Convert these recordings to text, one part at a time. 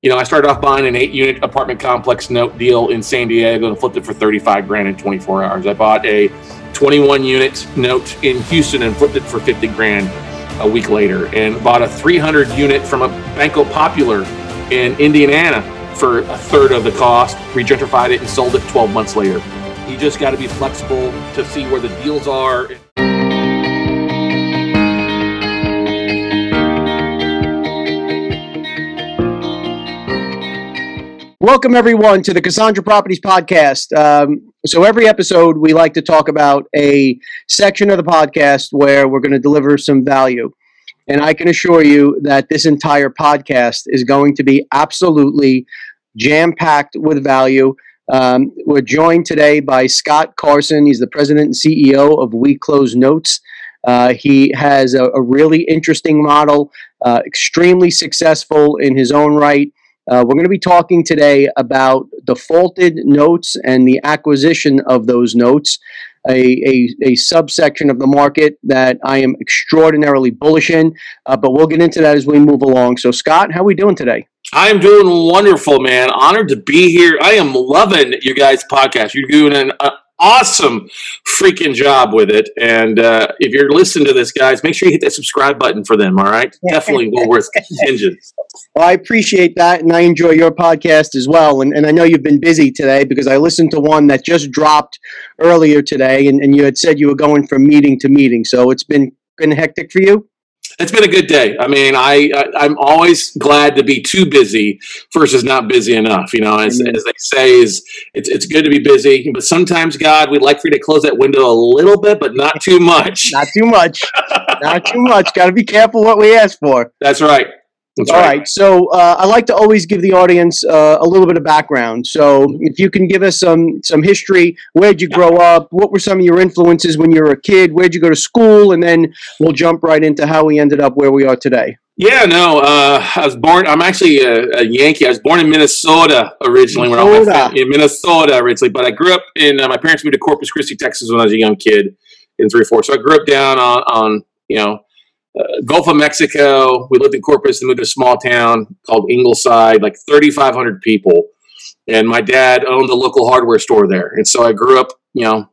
you know, I started off buying an eight unit apartment complex note deal in San Diego and flipped it for 35 grand in 24 hours. I bought a 21 unit note in Houston and flipped it for 50 grand a week later and bought a 300 unit from a Banco Popular in Indiana for a third of the cost, regentrified it and sold it 12 months later. You just got to be flexible to see where the deals are. Welcome, everyone, to the Cassandra Properties Podcast. Um, so, every episode, we like to talk about a section of the podcast where we're going to deliver some value. And I can assure you that this entire podcast is going to be absolutely jam packed with value. Um, we're joined today by Scott Carson. He's the president and CEO of We Close Notes. Uh, he has a, a, really interesting model, uh, extremely successful in his own right. Uh, we're going to be talking today about defaulted notes and the acquisition of those notes, a, a, a subsection of the market that I am extraordinarily bullish in. Uh, but we'll get into that as we move along. So, Scott, how are we doing today? I am doing wonderful, man. Honored to be here. I am loving you guys' podcast. You're doing an uh, awesome freaking job with it. And uh, if you're listening to this, guys, make sure you hit that subscribe button for them. All right, definitely well worth engines. Well, I appreciate that, and I enjoy your podcast as well. And, and I know you've been busy today because I listened to one that just dropped earlier today, and, and you had said you were going from meeting to meeting. So it's been been hectic for you it's been a good day. I mean, I, I am always glad to be too busy versus not busy enough. You know, as, mm-hmm. as they say, is it's it's good to be busy, but sometimes God, we'd like for you to close that window a little bit, but not too much. not too much. not too much. Got to be careful what we ask for. That's right. That's All right. right. So uh, I like to always give the audience uh, a little bit of background. So if you can give us some some history, where'd you grow up? What were some of your influences when you were a kid? Where'd you go to school? And then we'll jump right into how we ended up where we are today. Yeah, no, uh, I was born. I'm actually a, a, Yankee. I was born in Minnesota originally. Minnesota. When I was in Minnesota originally, but I grew up in. Uh, my parents moved to Corpus Christi, Texas, when I was a young kid in three or four. So I grew up down on, on you know uh, Gulf of Mexico. We lived in Corpus and moved to a small town called Ingleside, like 3,500 people. And my dad owned a local hardware store there. And so I grew up, you know,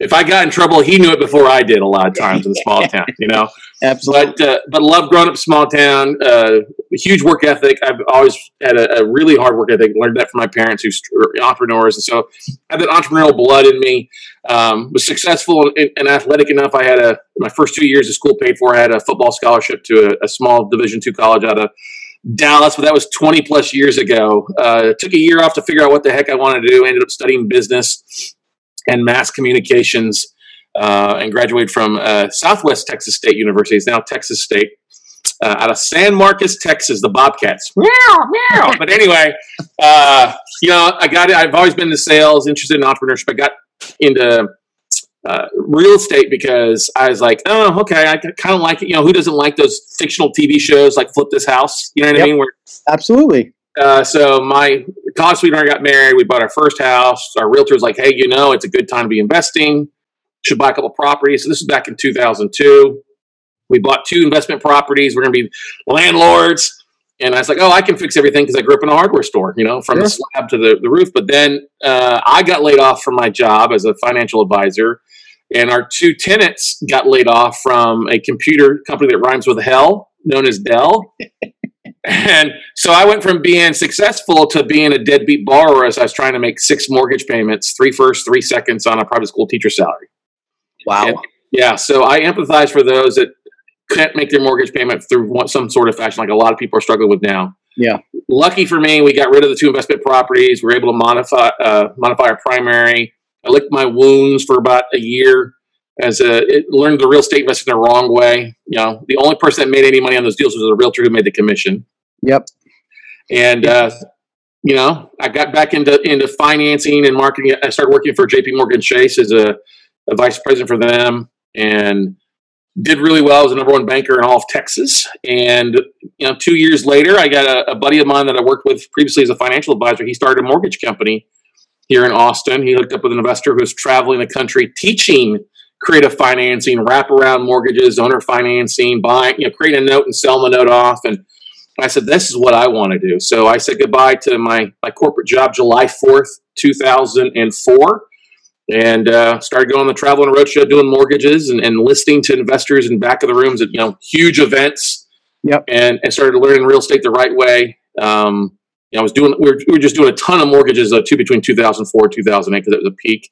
if I got in trouble, he knew it before I did. A lot of times in the small town, you know. Absolutely. But uh, but love growing up small town. Uh, huge work ethic. I've always had a, a, really hard work ethic. Learned that from my parents, who are entrepreneurs, and so I have that entrepreneurial blood in me. Um, was successful and, and, athletic enough. I had a my first two years of school paid for. I had a football scholarship to a, a small Division two college out of Dallas, but that was 20 plus years ago. Uh, took a year off to figure out what the heck I wanted to do. Ended up studying business and mass communications uh, and graduated from uh, Southwest Texas State University. It's now Texas State. Uh, out of San Marcos, Texas, the Bobcats. Meow, meow. but anyway, uh, you know, I got it. I've always been in sales, interested in entrepreneurship. I got into uh, real estate because I was like, oh, okay, I kind of like it. You know, who doesn't like those fictional TV shows like Flip This House? You know what yep. I mean? Where, Absolutely. Uh, so my college sweetheart got married. We bought our first house. Our realtor was like, "Hey, you know, it's a good time to be investing. Should buy a couple properties." So this is back in 2002. We bought two investment properties. We're going to be landlords. And I was like, "Oh, I can fix everything because I grew up in a hardware store, you know, from the slab to the, the roof." But then uh, I got laid off from my job as a financial advisor, and our two tenants got laid off from a computer company that rhymes with hell, known as Dell. And so I went from being successful to being a deadbeat borrower as I was trying to make six mortgage payments, three first, three seconds on a private school teacher salary. Wow. And yeah. So I empathize for those that can't make their mortgage payment through some sort of fashion, like a lot of people are struggling with now. Yeah. Lucky for me, we got rid of the two investment properties. We were able to modify uh, modify our primary. I licked my wounds for about a year as a it, learned the real estate investing the wrong way. You know, the only person that made any money on those deals was the realtor who made the commission. Yep. And uh, you know, I got back into into financing and marketing. I started working for J.P. Morgan Chase as a, a vice president for them, and did really well as a number one banker in all of Texas. And you know, two years later, I got a, a buddy of mine that I worked with previously as a financial advisor. He started a mortgage company here in Austin. He hooked up with an investor who was traveling the country teaching creative financing, wraparound mortgages, owner financing, buying, you know, create a note and sell the note off. And I said, this is what I want to do. So I said goodbye to my, my corporate job July 4th, 2004, and uh, started going on the travel and roadshow doing mortgages and, and listening to investors in back of the rooms at, you know, huge events. Yep. And, and started learning real estate the right way. Um, you know, I was doing, we were, we were just doing a ton of mortgages uh, too, between 2004 and 2008 because it was a peak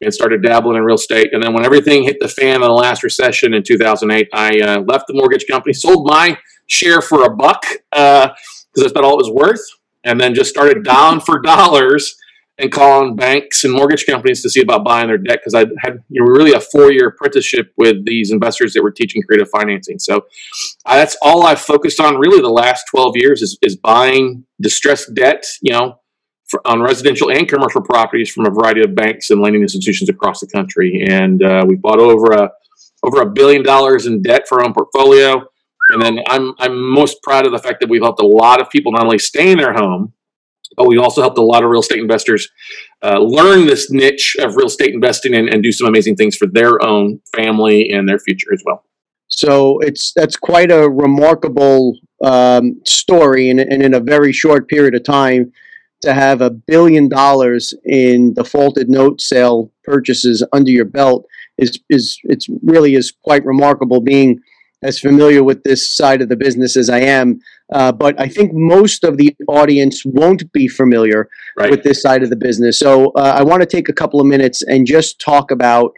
and started dabbling in real estate. And then when everything hit the fan in the last recession in 2008, I uh, left the mortgage company, sold my share for a buck because uh, that's about all it was worth, and then just started dialing for dollars and calling banks and mortgage companies to see about buying their debt because I had you know, really a four year apprenticeship with these investors that were teaching creative financing. So uh, that's all I've focused on really the last 12 years is, is buying distressed debt, you know, on residential and commercial properties from a variety of banks and lending institutions across the country. And uh, we bought over a over a billion dollars in debt for our own portfolio. And then I'm I'm most proud of the fact that we've helped a lot of people not only stay in their home, but we also helped a lot of real estate investors uh, learn this niche of real estate investing and, and do some amazing things for their own family and their future as well. So it's that's quite a remarkable um, story, and, and in a very short period of time, to have a billion dollars in defaulted note sale purchases under your belt is is it's really is quite remarkable. Being as familiar with this side of the business as I am, uh, but I think most of the audience won't be familiar Right. with this side of the business. So uh, I want to take a couple of minutes and just talk about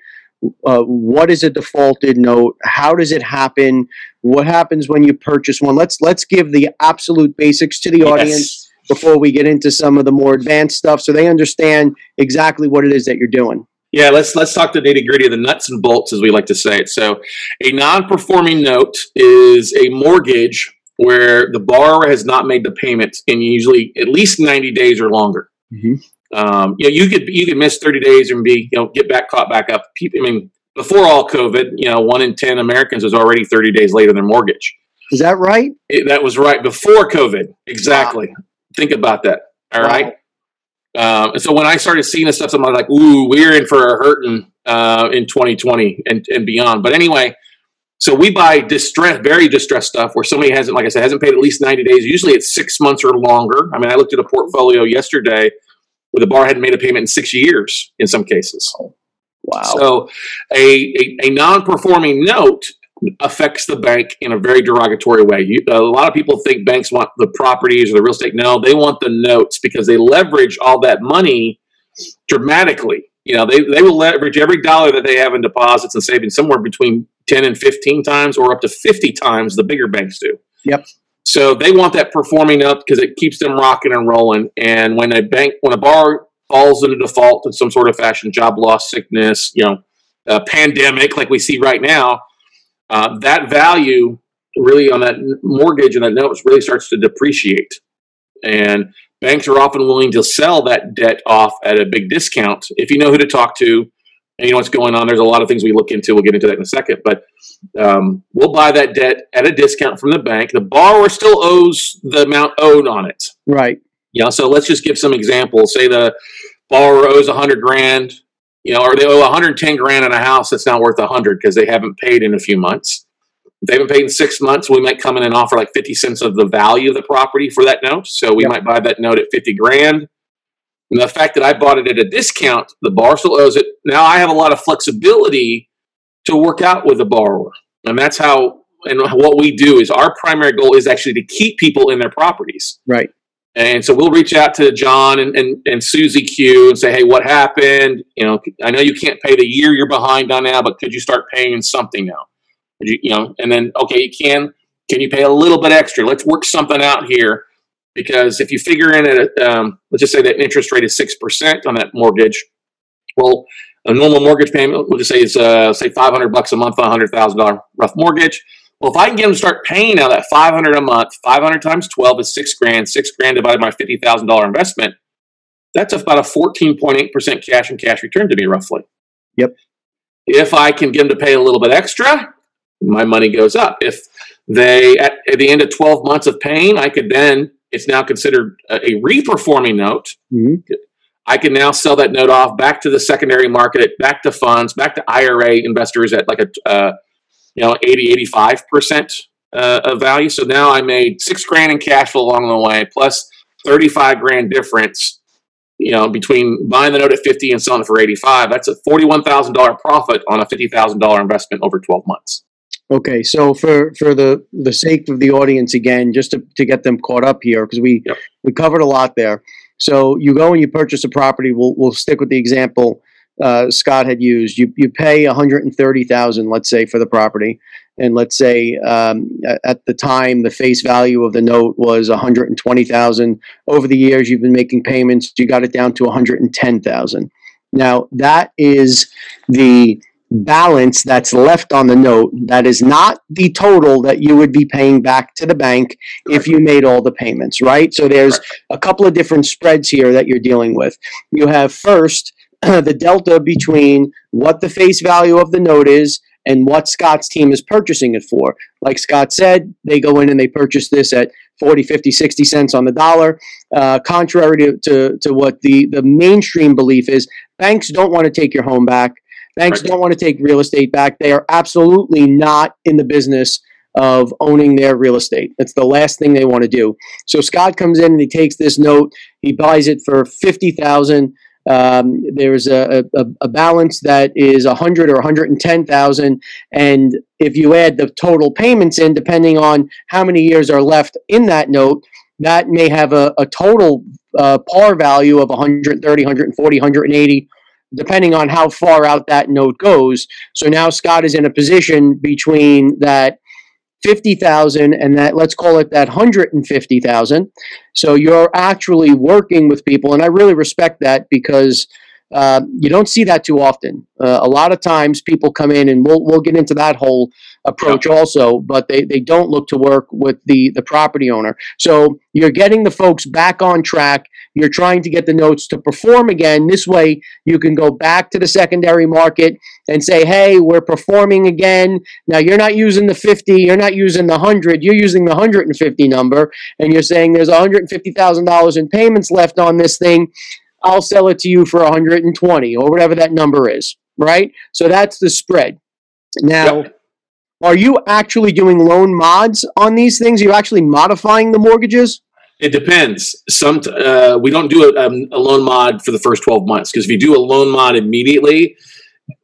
uh, what is a defaulted note, how does it happen, what happens when you purchase one. Let's let's give the absolute basics to the audience Yes. Before we get into some of the more advanced stuff, so they understand exactly what it is that you're doing. Yeah, let's let's talk the nitty gritty of the nuts and bolts, as we like to say it. So, a non-performing note is a mortgage where the borrower has not made the payment in usually at least ninety days or longer. Mhm. Um, you know, you could you could miss thirty days and be you know get back caught back up. People, I mean, before all COVID, you know, one in ten Americans was already thirty days late on their mortgage. Is that right? It, that was right before COVID. Exactly. Think about that. All Wow. right. Um, and so when I started seeing this stuff, I'm like, ooh, we're in for a hurting uh, in 2020 and, and beyond. But anyway, so we buy distress, very distressed stuff where somebody hasn't, like I said, hasn't paid at least 90 days. Usually it's six months or longer. I mean, I looked at a portfolio yesterday where the bar hadn't made a payment in six years in some cases. Wow. So a, a, a non-performing note affects the bank in a very derogatory way. You, a lot of people think banks want the properties or the real estate. No, they want the notes because they leverage all that money dramatically. You know, they, they will leverage every dollar that they have in deposits and savings somewhere between 10 and 15 times or up to 50 times the bigger banks do. Yep. So they want that performing up because it keeps them rocking and rolling. And when a bank, when a borrower falls into default in some sort of fashion, job loss, sickness, you know, pandemic like we see right now, uh, that value really on that mortgage and that note really starts to depreciate. And banks are often willing to sell that debt off at a big discount if you know who to talk to and you know what's going on. There's a lot of things we look into. We'll get into that in a second. But um, we'll buy that debt at a discount from the bank. The borrower still owes the amount owed on it. right. You know, so let's just give some examples. Say the borrower owes a hundred grand, you know, or they owe 110 grand on a house that's now worth a hundred because they haven't paid in a few months. If they haven't paid in six months, we might come in and offer like 50 cents of the value of the property for that note. So we Yep. might buy that note at 50 grand. And the fact that I bought it at a discount, the borrower still owes it. Now I have a lot of flexibility to work out with the borrower. And that's how, and what we do is our primary goal is actually to keep people in their properties. Right. And so we'll reach out to John and, and, and Susie Q and say, hey, what happened? You know, I know you can't pay the year you're behind on now, but could you start paying something now? Would you, you know, and then, okay, you can. Can you pay a little bit extra? Let's work something out here. Because if you figure in at, um, let's just say that interest rate is 6% on that mortgage, well, a normal mortgage payment, we'll just say is, uh, say 500 bucks a month on a $100,000 rough mortgage. Well, if I can get them to start paying now that 500 a month, 500 times 12 is six grand, six grand divided by $50,000 investment, that's about a 14.8% cash on cash return to me roughly. Yep. If I can get them to pay a little bit extra, my money goes up. If they, at, at the end of 12 months of paying, I could then, it's now considered a, a reperforming note. Mhm. I can now sell that note off back to the secondary market, back to funds, back to IRA investors at like a, uh, you know, 80, 85% uh, of value. So now I made six grand in cash flow along the way, plus 35 grand difference, you know, between buying the note at 50 and selling it for 85. That's a $41,000 profit on a $50,000 investment over 12 months. Okay, so for for the the sake of the audience again, just to, to get them caught up here, because we Yep. we covered a lot there. So you go and you purchase a property. We'll we'll stick with the example uh, Scott had used. You you pay one hundred and thirty thousand, let's say, for the property, and let's say um, at, the time the face value of the note was one hundred and twenty thousand. Over the years, you've been making payments. You got it down to one hundred and ten thousand. Now that is the balance that's left on the note that is not the total that you would be paying back to the bank if you made all the payments, right? So there's a couple of different spreads here that you're dealing with. You have first the delta between what the face value of the note is and what Scott's team is purchasing it for. Like Scott said, they go in and they purchase this at 40, 50, 60 cents on the dollar. Uh, contrary to, to, to what the, the mainstream belief is, banks don't want to take your home back. Banks Right. don't want to take real estate back. They are absolutely not in the business of owning their real estate. That's the last thing they want to do. So Scott comes in and he takes this note. He buys it for fifty thousand. Um, there's a, a, a balance that is a hundred or one hundred and ten thousand, and if you add the total payments in, depending on how many years are left in that note, that may have a, a total uh, par value of 130, 140, 180, depending on how far out that note goes. So now Scott is in a position between that 50,000 and that let's call it that 150,000. So you're actually working with people and I really respect that because uh, you don't see that too often. Uh, a lot of times people come in and we'll we'll get into that whole approach also, but they, they don't look to work with the the property owner. So you're getting the folks back on track. You're trying to get the notes to perform again. This way you can go back to the secondary market and say, hey, we're performing again. Now you're not using the 50, you're not using the 100, you're using the 150 number, and you're saying there's $150,000 in payments left on this thing. I'll sell it to you for 120 or whatever that number is, right? So that's the spread. Now, Yep. are you actually doing loan mods on these things? Are you actually modifying the mortgages? It depends. Some uh, we don't do a, um, a loan mod for the first twelve months because if you do a loan mod immediately,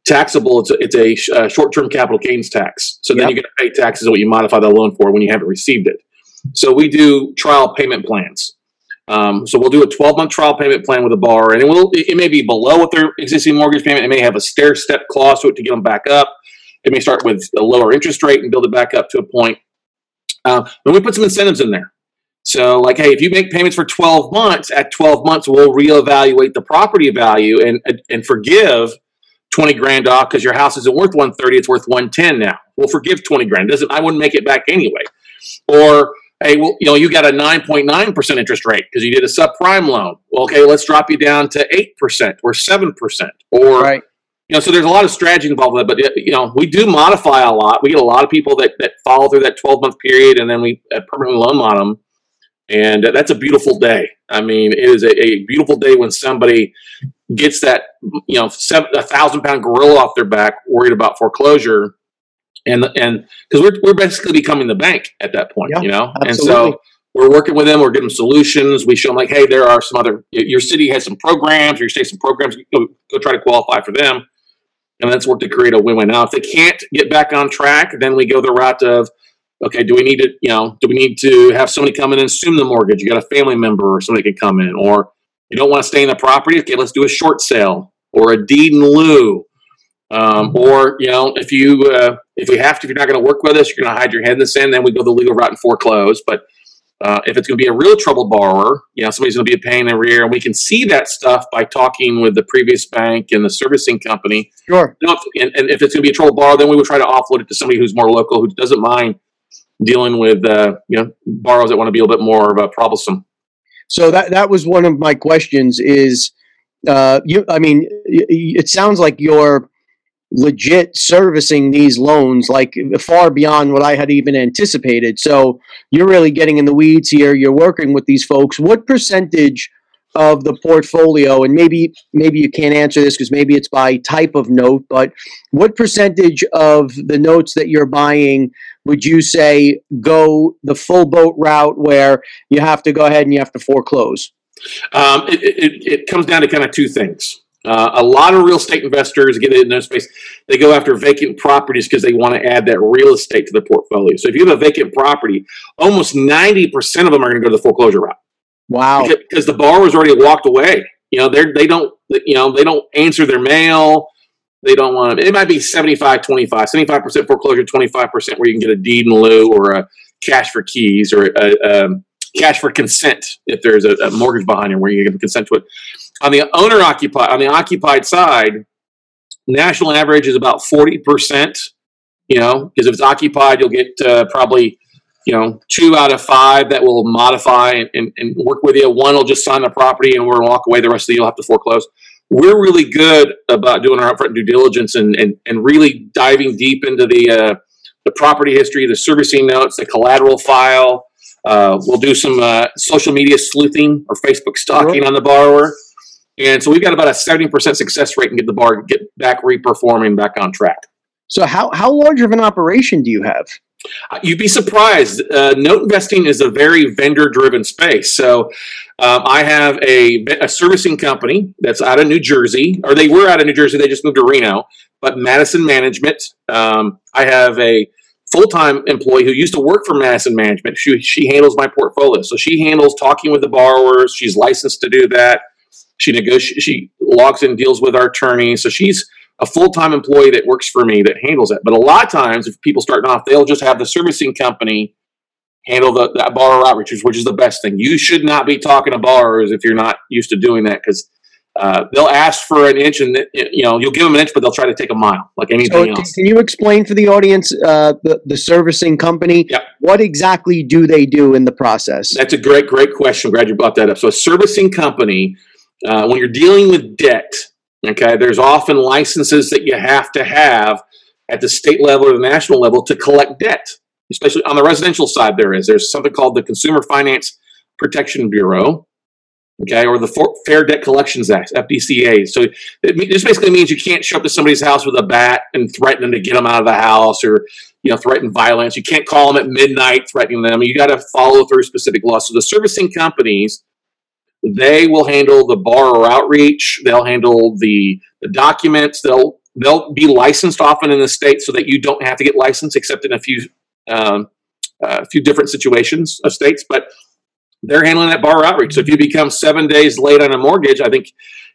taxable. It's a, it's a sh- uh, short-term capital gains tax. So then Yep. you got to pay taxes on what you modify the loan for when you haven't received it. So we do trial payment plans. Um, so we'll do a 12-month trial payment plan with a borrower, and it will it may be below what their existing mortgage payment. It may have a stair-step clause to it to get them back up. It may start with a lower interest rate and build it back up to a point. Uh, we put some incentives in there. So, like, hey, if you make payments for 12 months, at 12 months, we'll reevaluate the property value and and forgive 20 grand off because your house isn't worth 130, it's worth 110 now. We'll forgive 20 grand. Doesn't I wouldn't make it back anyway. Or hey, well, you know, you got a 9.9% interest rate because you did a subprime loan. Well, okay, let's drop you down to 8% or 7%. Or Right. you know, so there's a lot of strategy involved with that, but you know, we do modify a lot. We get a lot of people that, that follow through that 12 month period and then we uh, permanently loan on them. And that's a beautiful day. I mean, it is a, a beautiful day when somebody gets that, you know, seven, a thousand pound gorilla off their back, worried about foreclosure. And, and because we're, we're basically becoming the bank at that point, Yeah, you know? And so we're working with them. We're getting solutions. We show them like, hey, there are some other. Your city has some programs. Or your state has some programs. Go, go try to qualify for them, and let's work to create a win-win. Now, if they can't get back on track, then we go the route of, okay, do we need to, you know, do we need to have somebody come in and assume the mortgage? You got a family member or somebody can come in, or you don't want to stay in the property. Okay, let's do a short sale or a deed in lieu. Um, or you know, if you uh, if we have to, if you're not going to work with us, you're going to hide your head in the sand. Then we go the legal route and foreclose. But uh, if it's going to be a real troubled borrower, you know, somebody's going to be a pain in the rear, and we can see that stuff by talking with the previous bank and the servicing company. Sure. You know, if- and, and if it's going to be a troubled borrower, then we would try to offload it to somebody who's more local, who doesn't mind dealing with uh, you know borrowers that want to be a little bit more uh, troublesome. So that that was one of my questions. Is uh, you? I mean, it sounds like you're legit servicing these loans like far beyond what I had even anticipated. So you're really getting in the weeds here. You're working with these folks. What percentage of the portfolio, and maybe maybe you can't answer this because maybe it's by type of note, but what percentage of the notes that you're buying would you say go the full boat route where you have to go ahead and you have to foreclose? Um, it, it, it comes down to kind of two things. Uh, a lot of real estate investors get in this space. They go after vacant properties because they want to add that real estate to the portfolio. So if you have a vacant property, almost 90% of them are going to go to the foreclosure route. Wow. Because, because the borrower's already walked away. You know, they're, they don't, you know, they don't answer their mail. They don't want to, it might be 75, 25, 75% foreclosure, 25% where you can get a deed in lieu or a cash for keys or a, a um, cash for consent if there's a, a mortgage behind you where you get consent to it. On the owner occupied, on the occupied side, national average is about 40%, you know, because if it's occupied, you'll get uh, probably, you know, two out of five that will modify and, and, and work with you. One will just sign the property and we'll walk away. The rest of the you'll have to foreclose. We're really good about doing our upfront due diligence and, and, and really diving deep into the, uh, the property history, the servicing notes, the collateral file. Uh, we'll do some uh, social media sleuthing or Facebook stalking on the borrower. And so we've got about a 70% success rate and get the bar get back reperforming back on track. So how how large of an operation do you have? Uh, You'd be surprised. Uh, note investing is a very vendor driven space. So um, I have a, a servicing company that's out of New Jersey, or they were out of New Jersey. They just moved to Reno, but Madison Management. Um, I have a full time employee who used to work for Madison Management. She, she handles my portfolio. So she handles talking with the borrowers. She's licensed to do that. She negotiates, she logs in deals with our attorney. So she's a full time employee that works for me that handles it. But a lot of times, if people starting off, they'll just have the servicing company handle the that borrower outreach, which is the best thing. You should not be talking to borrowers if you're not used to doing that because uh, they'll ask for an inch, and you know you'll give them an inch, but they'll try to take a mile, like So anything can, else. can you explain for the audience uh, the the servicing company? Yep. What exactly do they do in the process? That's a great, great question. Glad you brought that up. So, a servicing company, uh, when you're dealing with debt, okay, there's often licenses that you have to have at the state level or the national level to collect debt, especially on the residential side. There is. There's something called the Consumer Finance Protection Bureau, okay, or the Fair Debt Collections Act, FDCA. So, it this basically means you can't show up to somebody's house with a bat and threaten them to get them out of the house or you know, threaten violence. You can't call them at midnight threatening them. You got to follow through specific laws. So the servicing companies, they will handle the borrower outreach. They'll handle the, the documents. They'll they'll be licensed often in the state so that you don't have to get licensed, except in a few um, a few different situations of states. But they're handling that borrower outreach. So if you become seven days late on a mortgage, I think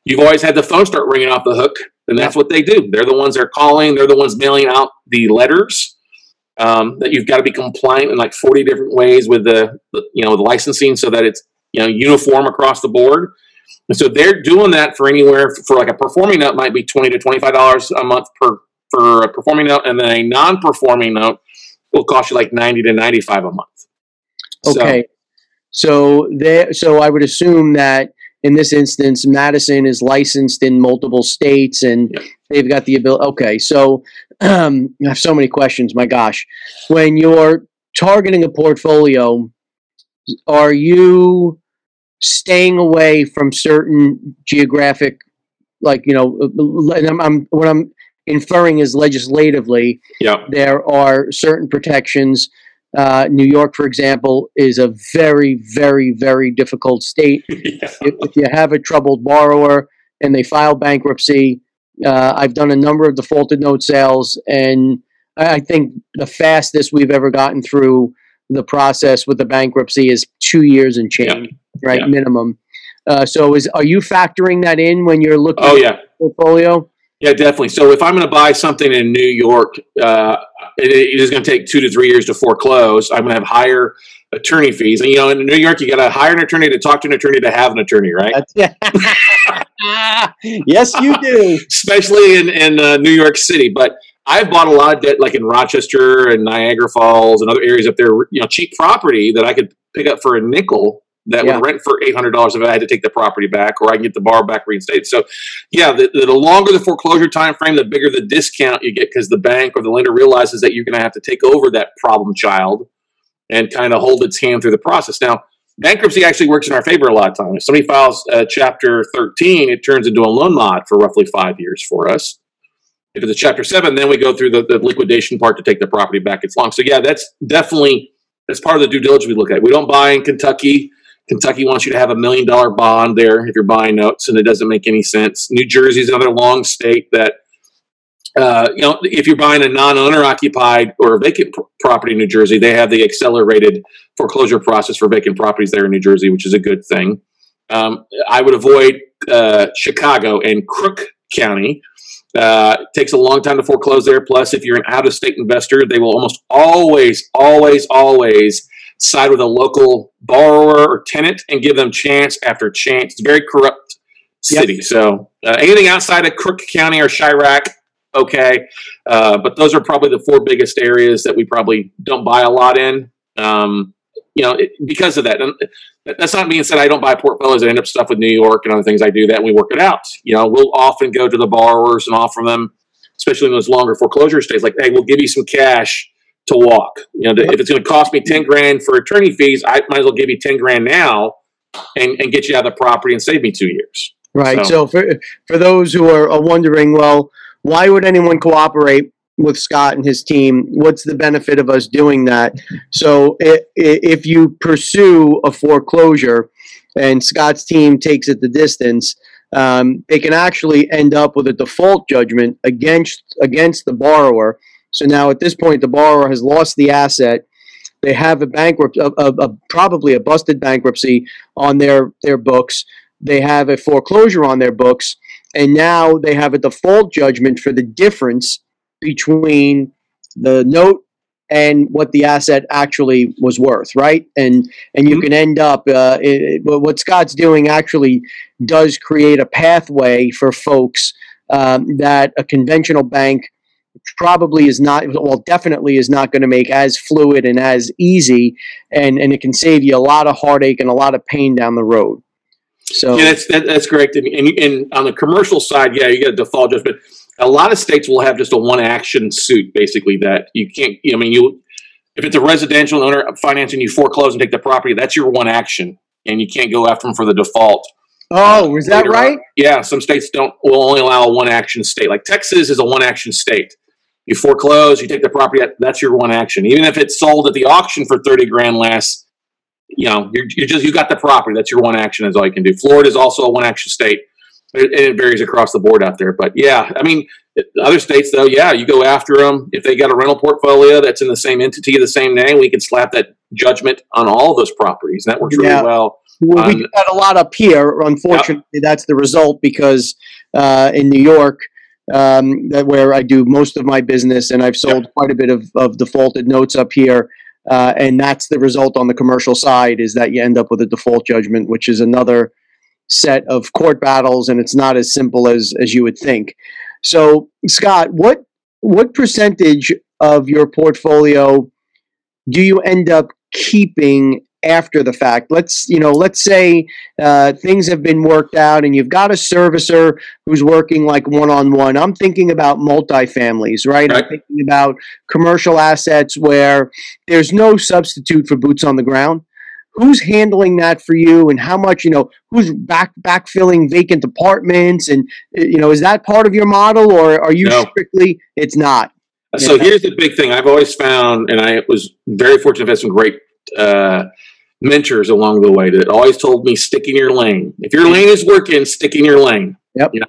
you've always had the phone start ringing off the hook, and that's what they do. They're the ones that are calling. They're the ones mailing out the letters um, that you've got to be compliant in like 40 different ways with the you know the licensing so that it's you know uniform across the board and so they're doing that for anywhere for like a performing note might be 20 to 25 dollars a month per for a performing note and then a non-performing note will cost you like 90 to 95 a month Okay. So they so I would assume that in this instance, Madison is licensed in multiple states and Yeah. they've got the ability. Okay. So um, I have so many questions. My gosh. When you're targeting a portfolio, are you staying away from certain geographic, like, you know, and I'm, I'm what I'm inferring is legislatively, yeah there are certain protections. Uh, New York, for example, is a very, very, very difficult state. yeah If, if you have a troubled borrower and they file bankruptcy, uh, I've done a number of defaulted note sales, and I I think the fastest we've ever gotten through the process with the bankruptcy is two years and change, right? Yeah. Minimum. Uh, so, is are you factoring that in when you're looking oh at yeah portfolio? Yeah, definitely. So if I'm going to buy something in New York, uh, it, it is going to take two to three years to foreclose. I'm going to have higher attorney fees. And you know, in New York, you got to hire an attorney to talk to an attorney to have an attorney, right? That's- yes, you do. Especially in in uh, New York City. But I've bought a lot of debt, like in Rochester and Niagara Falls and other areas up there. You know, cheap property that I could pick up for a nickel. That Yeah. would rent for eight hundred dollars if I had to take the property back, or I can get the bar back reinstated. So, yeah, the, the longer the foreclosure time frame, the bigger the discount you get because the bank or the lender realizes that you're going to have to take over that problem child and kind of hold its hand through the process. Now, bankruptcy actually works in our favor a lot of times. If somebody files uh, Chapter 13, it turns into a loan mod for roughly five years for us. If it's a Chapter 7, then we go through the, the liquidation part to take the property back. It's long. So, yeah, that's definitely that's part of the due diligence we look at. We don't buy in Kentucky. Kentucky wants you to have a million dollar bond there if you're buying notes, and it doesn't make any sense. New Jersey is another long state that uh, you know, if you're buying a non-owner occupied or a vacant pr- property in New Jersey, they have the accelerated foreclosure process for vacant properties there in New Jersey, which is a good thing. Um, I would avoid uh, Chicago and Crook County. Uh, takes a long time to foreclose there. Plus, if you're an out-of-state investor, they will almost always, always, always side with a local borrower or tenant and give them chance after chance. It's a very corrupt city. Yep. So, uh, anything outside of Crook County or Chiraq, okay. Uh, but those are probably the four biggest areas that we probably don't buy a lot in. Um, you know, it, because of that. And that's not being said I don't buy portfolios. I end up stuff with New York and other things. I do that and we work it out. You know, we'll often go to the borrowers and offer them, especially in those longer foreclosure stays, like, hey, we'll give you some cash to walk. You know, to, if it's going to cost me 10 grand for attorney fees, I might as well give you 10 grand now and, and get you out of the property and save me two years. Right. So, so for, for those who are wondering, well, why would anyone cooperate with Scott and his team? What's the benefit of us doing that? So if you pursue a foreclosure and Scott's team takes it the distance, um, they can actually end up with a default judgment against against the borrower. So now at this point, the borrower has lost the asset. They have a bankrupt, a, a, a, probably a busted bankruptcy on their their books. They have a foreclosure on their books and now they have a default judgment for the difference between the note and what the asset actually was worth, right? And and you mm-hmm. can end up. Uh, it, what Scott's doing actually does create a pathway for folks um, that a conventional bank probably is not. Well, definitely is not going to make as fluid and as easy, and and it can save you a lot of heartache and a lot of pain down the road. So yeah, that's that, that's correct. And, and, and on the commercial side, yeah, you get a default judgment. A lot of states will have just a one action suit, basically that you can't. I mean, you if it's a residential owner financing, you foreclose and take the property. That's your one action, and you can't go after them for the default. Oh, is that right? Yeah, some states don't will only allow a one action state. Like Texas is a one action state. You foreclose, you take the property. That's your one action. Even if it's sold at the auction for thirty grand less, you know, you're, you're just you got the property. That's your one action. Is all you can do. Florida is also a one action state. It, it varies across the board out there, but yeah, I mean, other states though, yeah, you go after them if they got a rental portfolio that's in the same entity, the same name. We can slap that judgment on all those properties. That works really yeah. well. Well, we got a lot up here. Unfortunately, yep. that's the result because uh, in New York, um, that where I do most of my business, and I've sold yep. quite a bit of, of defaulted notes up here. Uh, and that's the result on the commercial side is that you end up with a default judgment, which is another set of court battles, and it's not as simple as as you would think. So, Scott, what what percentage of your portfolio do you end up keeping after the fact. Let's you know, let's say uh, things have been worked out, and you've got a servicer who's working like one on one. I'm thinking about multifamilies, right? right? I'm thinking about commercial assets where there's no substitute for boots on the ground. Who's handling that for you, and how much you know? Who's back backfilling vacant apartments, and you know, is that part of your model, or are you no. strictly? It's not. So yeah. here's the big thing I've always found, and I was very fortunate to have some great uh, mentors along the way that always told me stick in your lane. If your lane is working, stick in your lane. Yep. You know?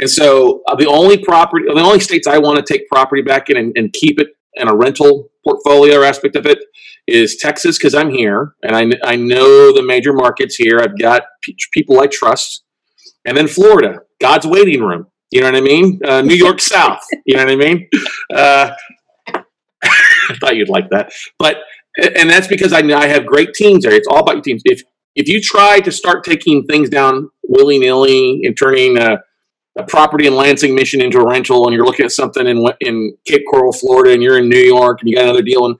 And so uh, the only property, the only states I want to take property back in and, and keep it in a rental portfolio aspect of it is Texas because I'm here and I, I know the major markets here. I've got p- people I trust. And then Florida, God's waiting room. You know what I mean? Uh, New York South. You know what I mean? Uh, I thought you'd like that. But and that's because I, I have great teams there. It's all about your teams. If if you try to start taking things down willy nilly and turning a, a, property in Lansing, Michigan into a rental, and you're looking at something in in Cape Coral, Florida, and you're in New York, and you got another deal, and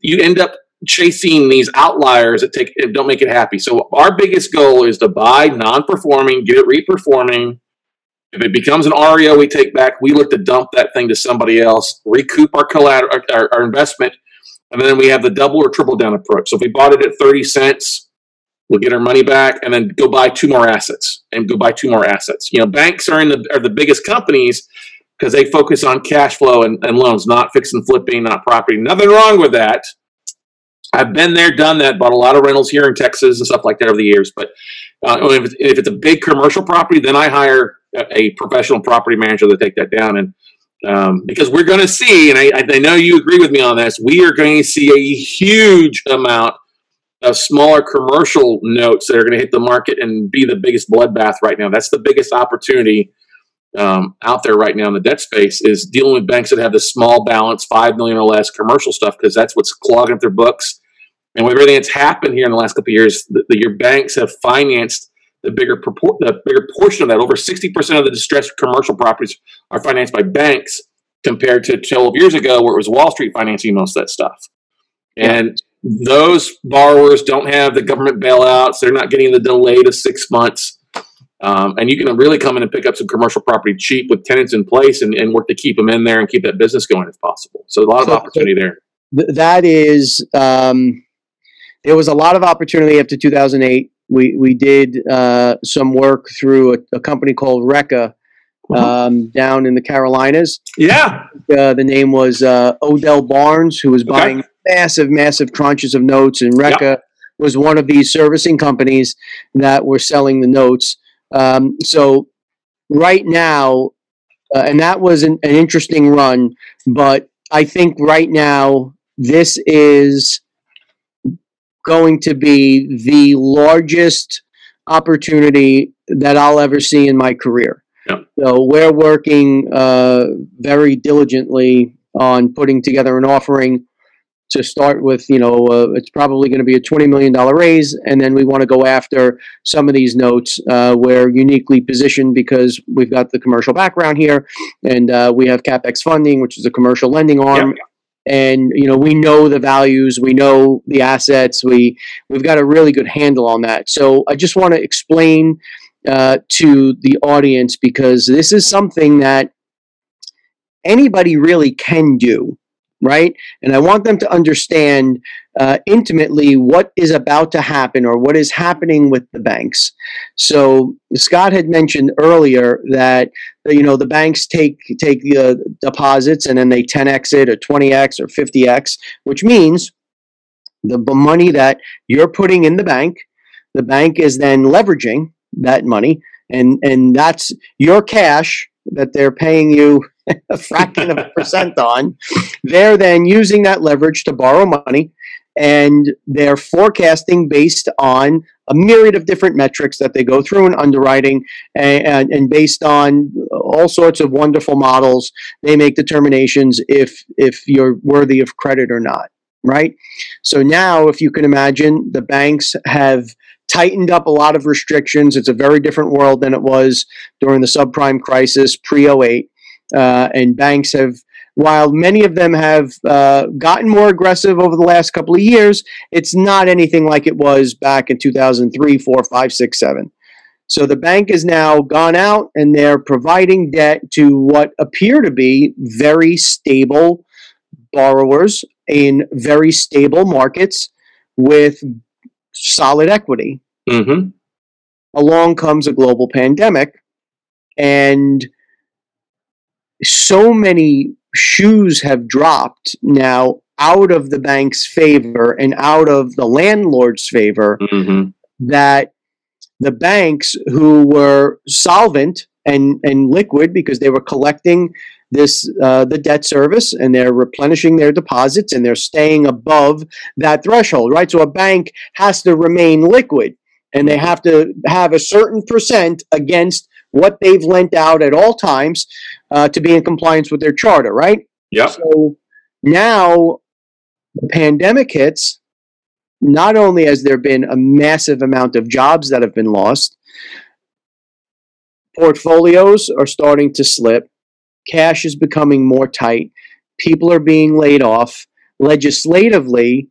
you end up chasing these outliers that take don't make it happy. So our biggest goal is to buy non-performing, get it reperforming. If it becomes an REO, we take back. We look to dump that thing to somebody else, recoup our collateral, our, our investment, and then we have the double or triple down approach. So if we bought it at 30 cents We'll get our money back and then go buy two more assets and go buy two more assets. You know, banks are in the are the biggest companies because they focus on cash flow and, and loans, not fixing flipping, not property. Nothing wrong with that. I've been there, done that, bought a lot of rentals here in Texas and stuff like that over the years. But uh, if, it's, if it's a big commercial property, then I hire a, a professional property manager to take that down. And um, because we're going to see, and I, I know you agree with me on this, we are going to see a huge amount of smaller commercial notes that are going to hit the market and be the biggest bloodbath right now. That's the biggest opportunity um, out there right now in the debt space is dealing with banks that have the small balance, five million or less commercial stuff, because that's what's clogging up their books. And with everything that's happened here in the last couple of years, the, the, your banks have financed the bigger purport, the bigger portion of that. Over sixty percent of the distressed commercial properties are financed by banks, compared to 12 years ago, where it was Wall Street financing most of that stuff. And those borrowers don't have the government bailouts; they're not getting the delay to six months. Um, and you can really come in and pick up some commercial property cheap with tenants in place and, and work to keep them in there and keep that business going if possible. So a lot of So- opportunity there. Th- that is um, there was a lot of opportunity after 2008 we we did uh, some work through a, a company called Reca um, down in the Carolinas. Yeah. Uh, the name was uh, Odell Barnes, who was buying massive, massive tranches of notes, and Recca was one of these servicing companies that were selling the notes. Um, so right now, uh, and that was an, an interesting run, but I think right now this is going to be the largest opportunity that I'll ever see in my career. Yep. So we're working uh, very diligently on putting together an offering to start with. You know, uh, it's probably going to be a twenty million dollar raise, and then we want to go after some of these notes. Uh, we're uniquely positioned because we've got the commercial background here, and uh, we have capex funding, which is a commercial lending arm. And you know we know the values, we know the assets, we we've got a really good handle on that. So I just want to explain uh, to the audience because this is something that anybody really can do, right? And I want them to understand uh, intimately what is about to happen or what is happening with the banks. So Scott had mentioned earlier that you know the banks take take the uh, deposits and then they 10x it or 20x or 50x, which means the money that you're putting in the bank, the bank is then leveraging that money, and and that's your cash that they're paying you a fraction of a percent on. They're then using that leverage to borrow money, and they're forecasting based on a myriad of different metrics that they go through in underwriting, and, and based on all sorts of wonderful models, they make determinations if if you're worthy of credit or not. Right. So now, if you can imagine, the banks have tightened up a lot of restrictions. It's a very different world than it was during the subprime crisis pre 08. Uh, and banks have, while many of them have uh, gotten more aggressive over the last couple of years, it's not anything like it was back in 2003, 4, 5, 6, 7. So the bank has now gone out and they're providing debt to what appear to be very stable borrowers in very stable markets with solid equity Mm-hmm. along comes a global pandemic and so many shoes have dropped now out of the bank's favor and out of the landlord's favor Mm-hmm. that the banks who were solvent and, and liquid because they were collecting this uh, the debt service and they're replenishing their deposits and they're staying above that threshold right so a bank has to remain liquid and they have to have a certain percent against what they've lent out at all times uh, to be in compliance with their charter right Yeah. so now the pandemic hits. Not only has there been a massive amount of jobs that have been lost, portfolios are starting to slip, cash is becoming more tight, people are being laid off. Legislatively,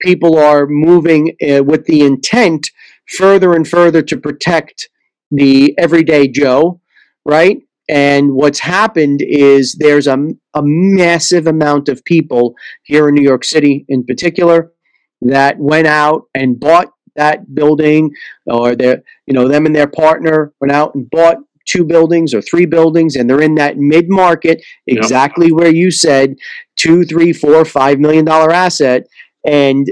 people are moving uh, with the intent further and further to protect the everyday Joe, right? And what's happened is there's a, a massive amount of people here in New York City, in particular, that went out and bought that building or their, you know, them and their partner went out and bought two buildings or three buildings and they're in that mid market, Yep. exactly where you said two, three, four, five million dollar asset. And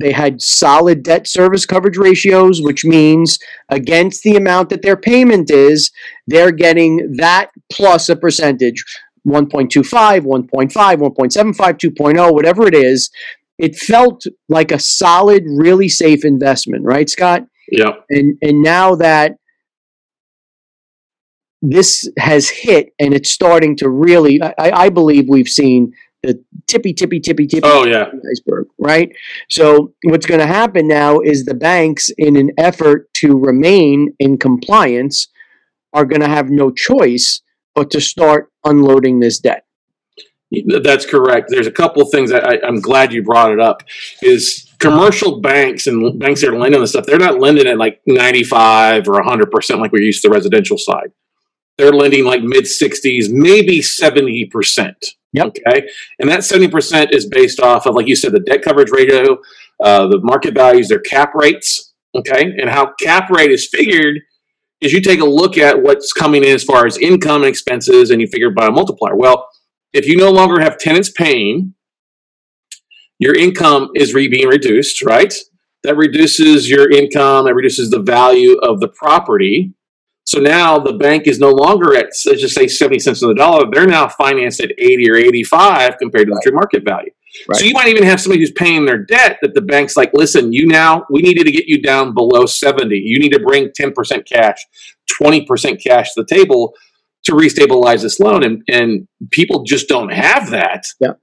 they had solid debt service coverage ratios, which means against the amount that their payment is, they're getting that plus a percentage 1.25, 1.5, 1.75, 2.0, whatever it is. It felt like a solid, really safe investment, right, Scott? Yeah. And and now that this has hit and it's starting to really, I, I believe we've seen the tippy, tippy, tippy, tippy Oh yeah. iceberg, right? So what's going to happen now is the banks, in an effort to remain in compliance, are going to have no choice but to start unloading this debt. That's correct. There's a couple of things that I, I'm glad you brought it up. Is commercial banks and banks that are lending this stuff, they're not lending at like 95 or 100 percent like we're used to the residential side. They're lending like mid 60s, maybe 70 percent. Yep. Okay, and that 70 percent is based off of, like you said, the debt coverage ratio, uh, the market values, their cap rates. Okay, and how cap rate is figured is you take a look at what's coming in as far as income and expenses, and you figure by a multiplier. Well, if you no longer have tenants paying, your income is re- being reduced, right? That reduces your income, that reduces the value of the property. So now the bank is no longer at, let's just say, 70 cents on the dollar. They're now financed at 80 or 85 compared to the true market value. Right. So you might even have somebody who's paying their debt that the bank's like, listen, you now, we needed to get you down below 70. You need to bring 10% cash, 20% cash to the table to restabilize this loan. And, and people just don't have that. Yeah.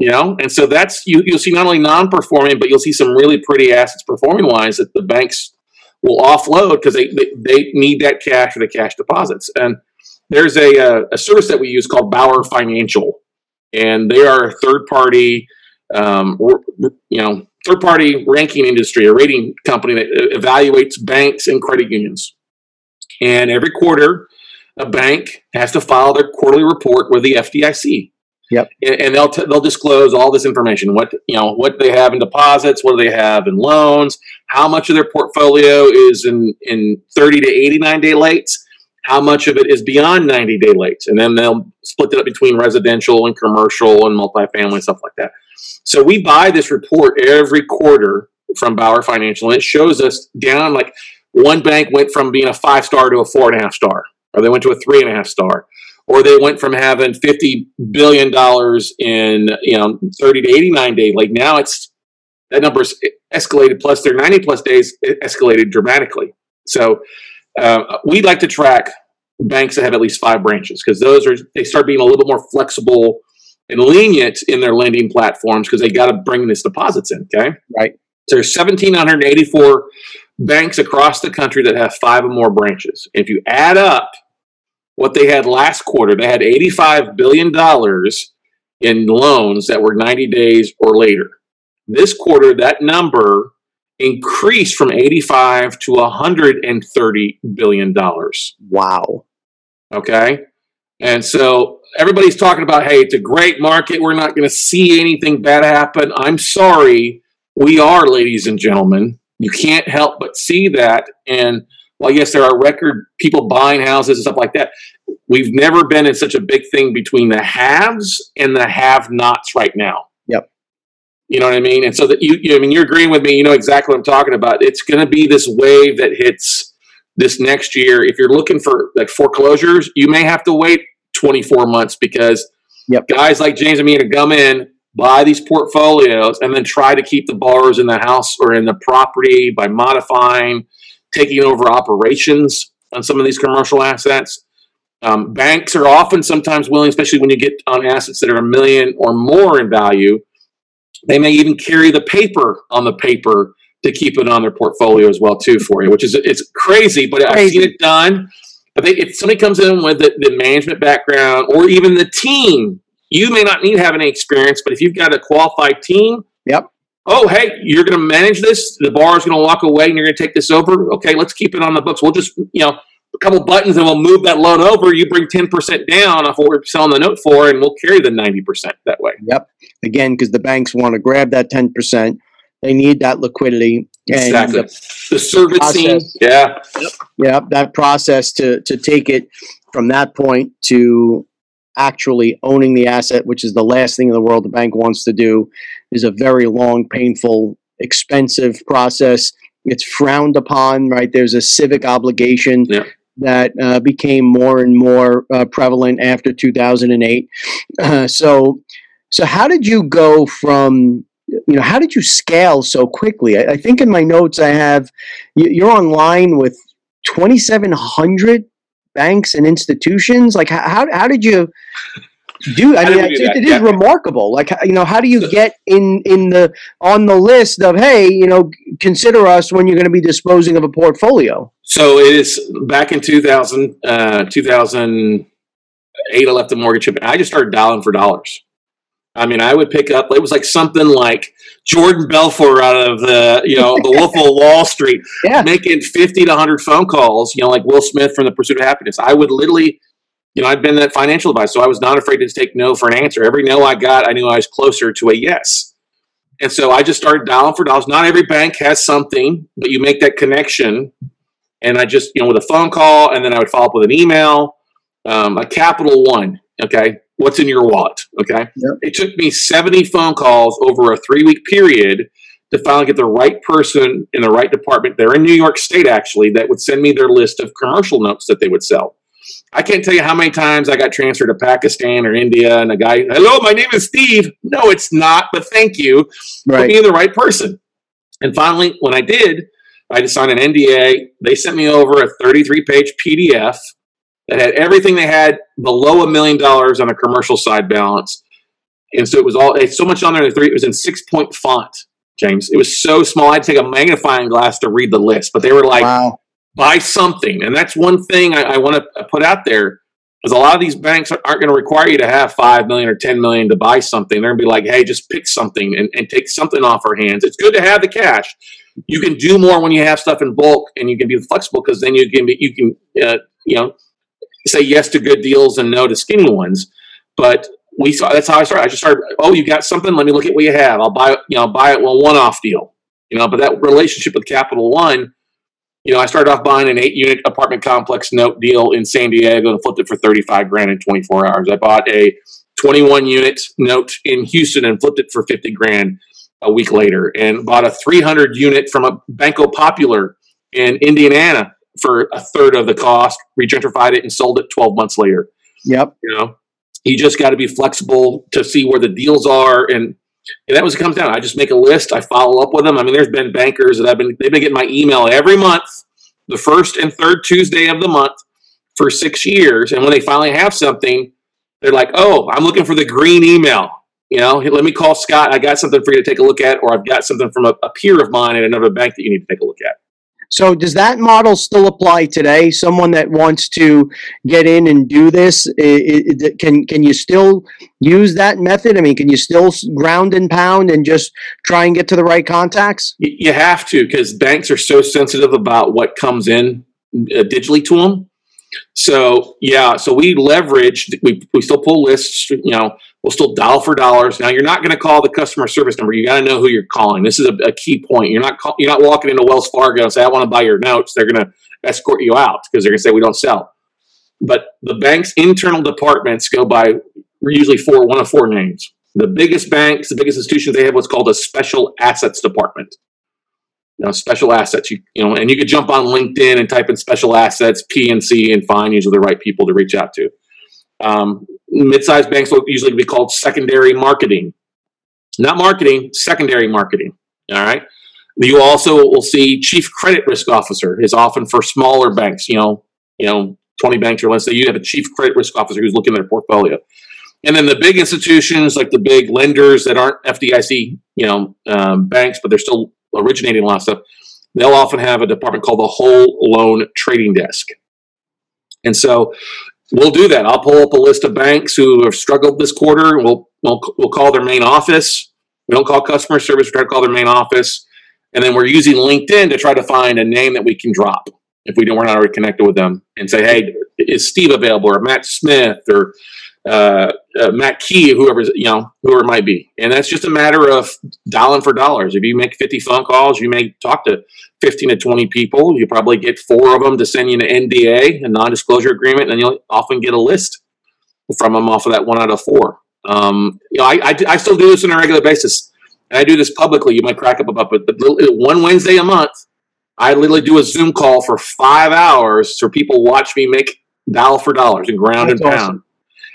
You know, and so that's you. You'll see not only non-performing, but you'll see some really pretty assets performing-wise that the banks will offload because they, they need that cash for the cash deposits. And there's a uh, a service that we use called Bauer Financial, and they are a third-party, um, r- r- you know, third-party ranking industry, a rating company that uh, evaluates banks and credit unions. And every quarter, a bank has to file their quarterly report with the FDIC. Yep. And, and they'll t- they'll disclose all this information. What you know, what they have in deposits, what do they have in loans, how much of their portfolio is in in thirty to eighty nine day lates, how much of it is beyond ninety day lates, and then they'll split it up between residential and commercial and multifamily and stuff like that. So we buy this report every quarter from Bauer Financial, and it shows us down like one bank went from being a five star to a four and a half star, or they went to a three and a half star, or they went from having fifty billion dollars in you know thirty to eighty nine days. Like now, it's that number's escalated. Plus, their ninety plus days escalated dramatically. So uh, we'd like to track banks that have at least five branches because those are they start being a little bit more flexible and lenient in their lending platforms because they got to bring these deposits in. Okay, Right. so there's 1,784 banks across the country that have five or more branches. If you add up what they had last quarter, they had 85 billion dollars in loans that were 90 days or later. This quarter, that number increased from 85 to 130 billion dollars. Wow. Okay. And so everybody's talking about, hey, it's a great market. We're not going to see anything bad happen. I'm sorry. We are, ladies and gentlemen. You can't help but see that. And while, yes, there are record people buying houses and stuff like that, we've never been in such a big thing between the haves and the have nots right now. Yep. You know what I mean? And so that you, you I mean, you're agreeing with me. You know exactly what I'm talking about. It's going to be this wave that hits this next year. If you're looking for like foreclosures, you may have to wait 24 months because Yep. guys like James and me to come in, buy these portfolios, and then try to keep the borrowers in the house or in the property by modifying, taking over operations on some of these commercial assets. Um, banks are often sometimes willing, especially when you get on assets that are a million or more in value. They may even carry the paper on the paper to keep it on their portfolio as well too for you, which is it's crazy, but I've seen it done. But they, if somebody comes in with the, the management background or even the team, you may not need to have any experience, but if you've got a qualified team, Yep. Oh hey, you're going to manage this. The bar is going to walk away, and you're going to take this over. Okay, let's keep it on the books. We'll just you know a couple buttons, and we'll move that loan over. You bring ten percent down off what we're selling the note for, and we'll carry the ninety percent that way. Yep. Again, because the banks want to grab that 10%. They need that liquidity. Exactly. the The servicing, process. yeah, yeah, that process to to take it from that point to actually owning the asset, which is the last thing in the world the bank wants to do, is a very long, painful, expensive process. It's frowned upon, right? There's a civic obligation Yeah. that uh, became more and more uh, prevalent after 2008. Uh, so, so how did you go from you know how did you scale so quickly? I, I think in my notes I have you- you're online with 2,700 banks and institutions. Like how how, did you do? I mean, do that? it is Yeah. remarkable. Like you know, how do you get in in the on the list of hey, you know, consider us when you're going to be disposing of a portfolio? So it is back in 2000, uh, 2008, I left the mortgage company. I just started dialing for dollars. I mean, I would pick up, it was like something like Jordan Belfort out of the, you know, the Wolf of Wall Street, Yeah. making 50 to 100 phone calls, you know, like Will Smith from The Pursuit of Happiness. I would literally, you know, I'd been that financial advice, so I was not afraid to take no for an answer. Every no I got, I knew I was closer to a yes. And so I just started dialing for dollars. Not every bank has something, but you make that connection and I just you know with a phone call, and then I would follow up with an email. Um, a Capital One, okay, what's in your wallet? Okay, Yep. it took me seventy phone calls over a three week period to finally get the right person in the right department. They're in New York State actually that would send me their list of commercial notes that they would sell. I can't tell you how many times I got transferred to Pakistan or India, and a guy, hello, my name is Steve. No, it's not, but thank you Right. me in the right person. And finally, when I did, I had to sign an NDA. They sent me over a 33 page PDF that had everything they had below a million dollars on a commercial side balance. And so it was all, it's so much on there. Three, It was in six point font, James. It was so small. I had to take a magnifying glass to read the list, but they were like, wow. buy something. And that's one thing I, I want to put out there because a lot of these banks aren't going to require you to have 5 million or 10 million to buy something. They're going to be like, hey, just pick something and, and take something off our hands. It's good to have the cash. You can do more when you have stuff in bulk and you can be flexible because then you can be, you can, uh, you know, say yes to good deals and no to skinny ones. But we saw, that's how I started. I just started, oh, you got something? Let me look at what you have. I'll buy you know, buy it Well, one-off deal, you know, but that relationship with Capital One, you know, I started off buying an eight unit apartment complex note deal in San Diego and flipped it for 35 grand in 24 hours. I bought a 21 unit note in Houston and flipped it for 50 grand a week later and bought a 300 unit from a Banco Popular in Indiana for a third of the cost, regentrified it and sold it 12 months later. Yep. You know, you just got to be flexible to see where the deals are and and that was it comes down. I just make a list. I follow up with them. I mean, there's been bankers that I've been they've been getting my email every month, the first and third Tuesday of the month for six years. And when they finally have something, they're like, "Oh, I'm looking for the green email." You know, "Hey, let me call Scott. I got something for you to take a look at, or I've got something from a, a peer of mine at another bank that you need to take a look at. So does that model still apply today? Someone that wants to get in and do this, i- i- can can you still use that method? I mean, can you still ground and pound and just try and get to the right contacts? You have to because banks are so sensitive about what comes in uh, digitally to them. So yeah, so we leverage. We we still pull lists. You know, we'll still dial for dollars. Now you're not going to call the customer service number. You got to know who you're calling. This is a, a key point. You're not call, you're not walking into Wells Fargo and say I want to buy your notes. They're going to escort you out because they're going to say we don't sell. But the bank's internal departments go by usually four one of four names. The biggest banks, the biggest institutions, they have what's called a special assets department know, special assets. You, you know, and you could jump on LinkedIn and type in special assets, PNC, and find usually the right people to reach out to. Um, mid-sized banks will usually be called secondary marketing, not marketing, secondary marketing. All right. You also will see chief credit risk officer is often for smaller banks. You know, you know, twenty banks or less. So you have a chief credit risk officer who's looking at their portfolio. And then the big institutions, like the big lenders that aren't FDIC, you know, um, banks, but they're still originating a lot of stuff, they'll often have a department called the whole loan trading desk. And so we'll do that. I'll pull up a list of banks who have struggled this quarter. We'll we'll, we'll call their main office. We don't call customer service. We try to call their main office, and then we're using LinkedIn to try to find a name that we can drop if we don't we're not already connected with them and say, hey, is Steve available or Matt Smith or uh, uh, Matt Key, whoever you know, whoever it might be, and that's just a matter of dialing for dollars. If you make fifty phone calls, you may talk to fifteen to twenty people. You probably get four of them to send you an NDA, a non-disclosure agreement, and you'll often get a list from them off of that one out of four. Um, you know, I, I, I still do this on a regular basis, and I do this publicly. You might crack up about, but one Wednesday a month, I literally do a Zoom call for five hours so people watch me make dial for dollars and ground That's and pound. Awesome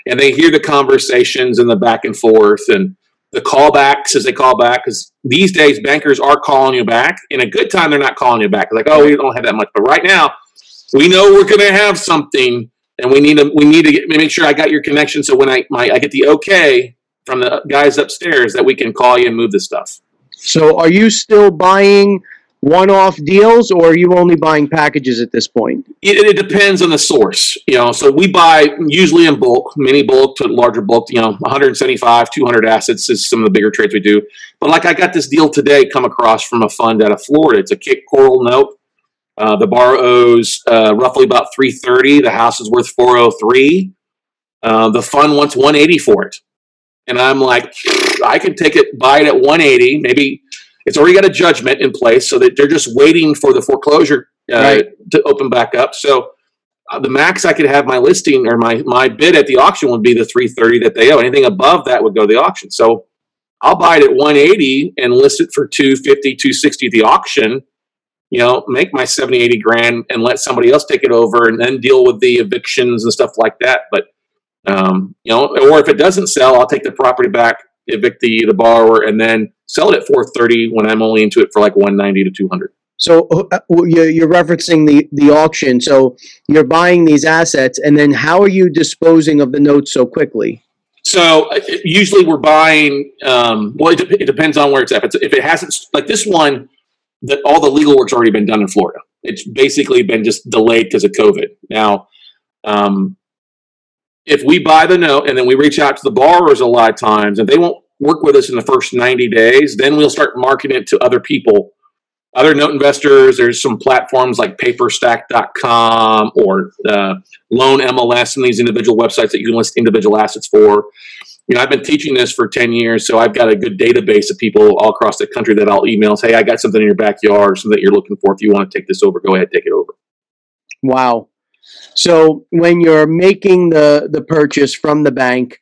and they hear the conversations and the back and forth and the callbacks as they call back because these days bankers are calling you back. In a good time they're not calling you back. Like oh we don't have that much. But right now we know we're going to have something and we need to we need to get, make sure i got your connection so when i my, i get the okay from the guys upstairs that we can call you and move the stuff. So are you still buying one-off deals, or are you only buying packages at this point? It, it, depends on the source. You know, so we buy usually in bulk, mini bulk to larger bulk. You know, 175, 200 assets is some of the bigger trades we do. But like I got this deal today, come across from a fund out of Florida. It's a Cape Coral note. Uh, the bar owes uh, roughly about 330. The house is worth 403. Uh, the fund wants 180 for it, and I'm like, I can take it, buy it at 180, maybe it's already got a judgment in place, so that they're just waiting for the foreclosure uh, right. to open back up. So uh, the max I could have my listing or my my bid at the auction would be the 330 that they owe. Anything above that would go to the auction. So I'll buy it at 180 and list it for 250, 260 at the auction. You know, make my 70, 80 grand and let somebody else take it over and then deal with the evictions and stuff like that. But um, you know, or if it doesn't sell, I'll take the property back, evict the the borrower, and then sell it at 430 when I'm only into it for like 190 to 200. So uh, you're referencing the, the auction. So you're buying these assets, and then how are you disposing of the notes so quickly? So uh, usually we're buying. Um, well, it, it, depends on where it's at. If, if it hasn't, like this one, that all the legal work's already been done in Florida. It's basically been just delayed because of COVID. Now, um, if we buy the note and then we reach out to the borrowers a lot of times, and they won't work with us in the first 90 days. Then we'll start marketing it to other people, other note investors. There's some platforms like paperstac.com or uh, Loan MLS and these individual websites that you can list individual assets for. You know, I've been teaching this for 10 years, so I've got a good database of people all across the country that I'll email say, hey, I got something in your backyard, something that you're looking for. If you want to take this over, go ahead, take it over. Wow. So when you're making the, the purchase from the bank,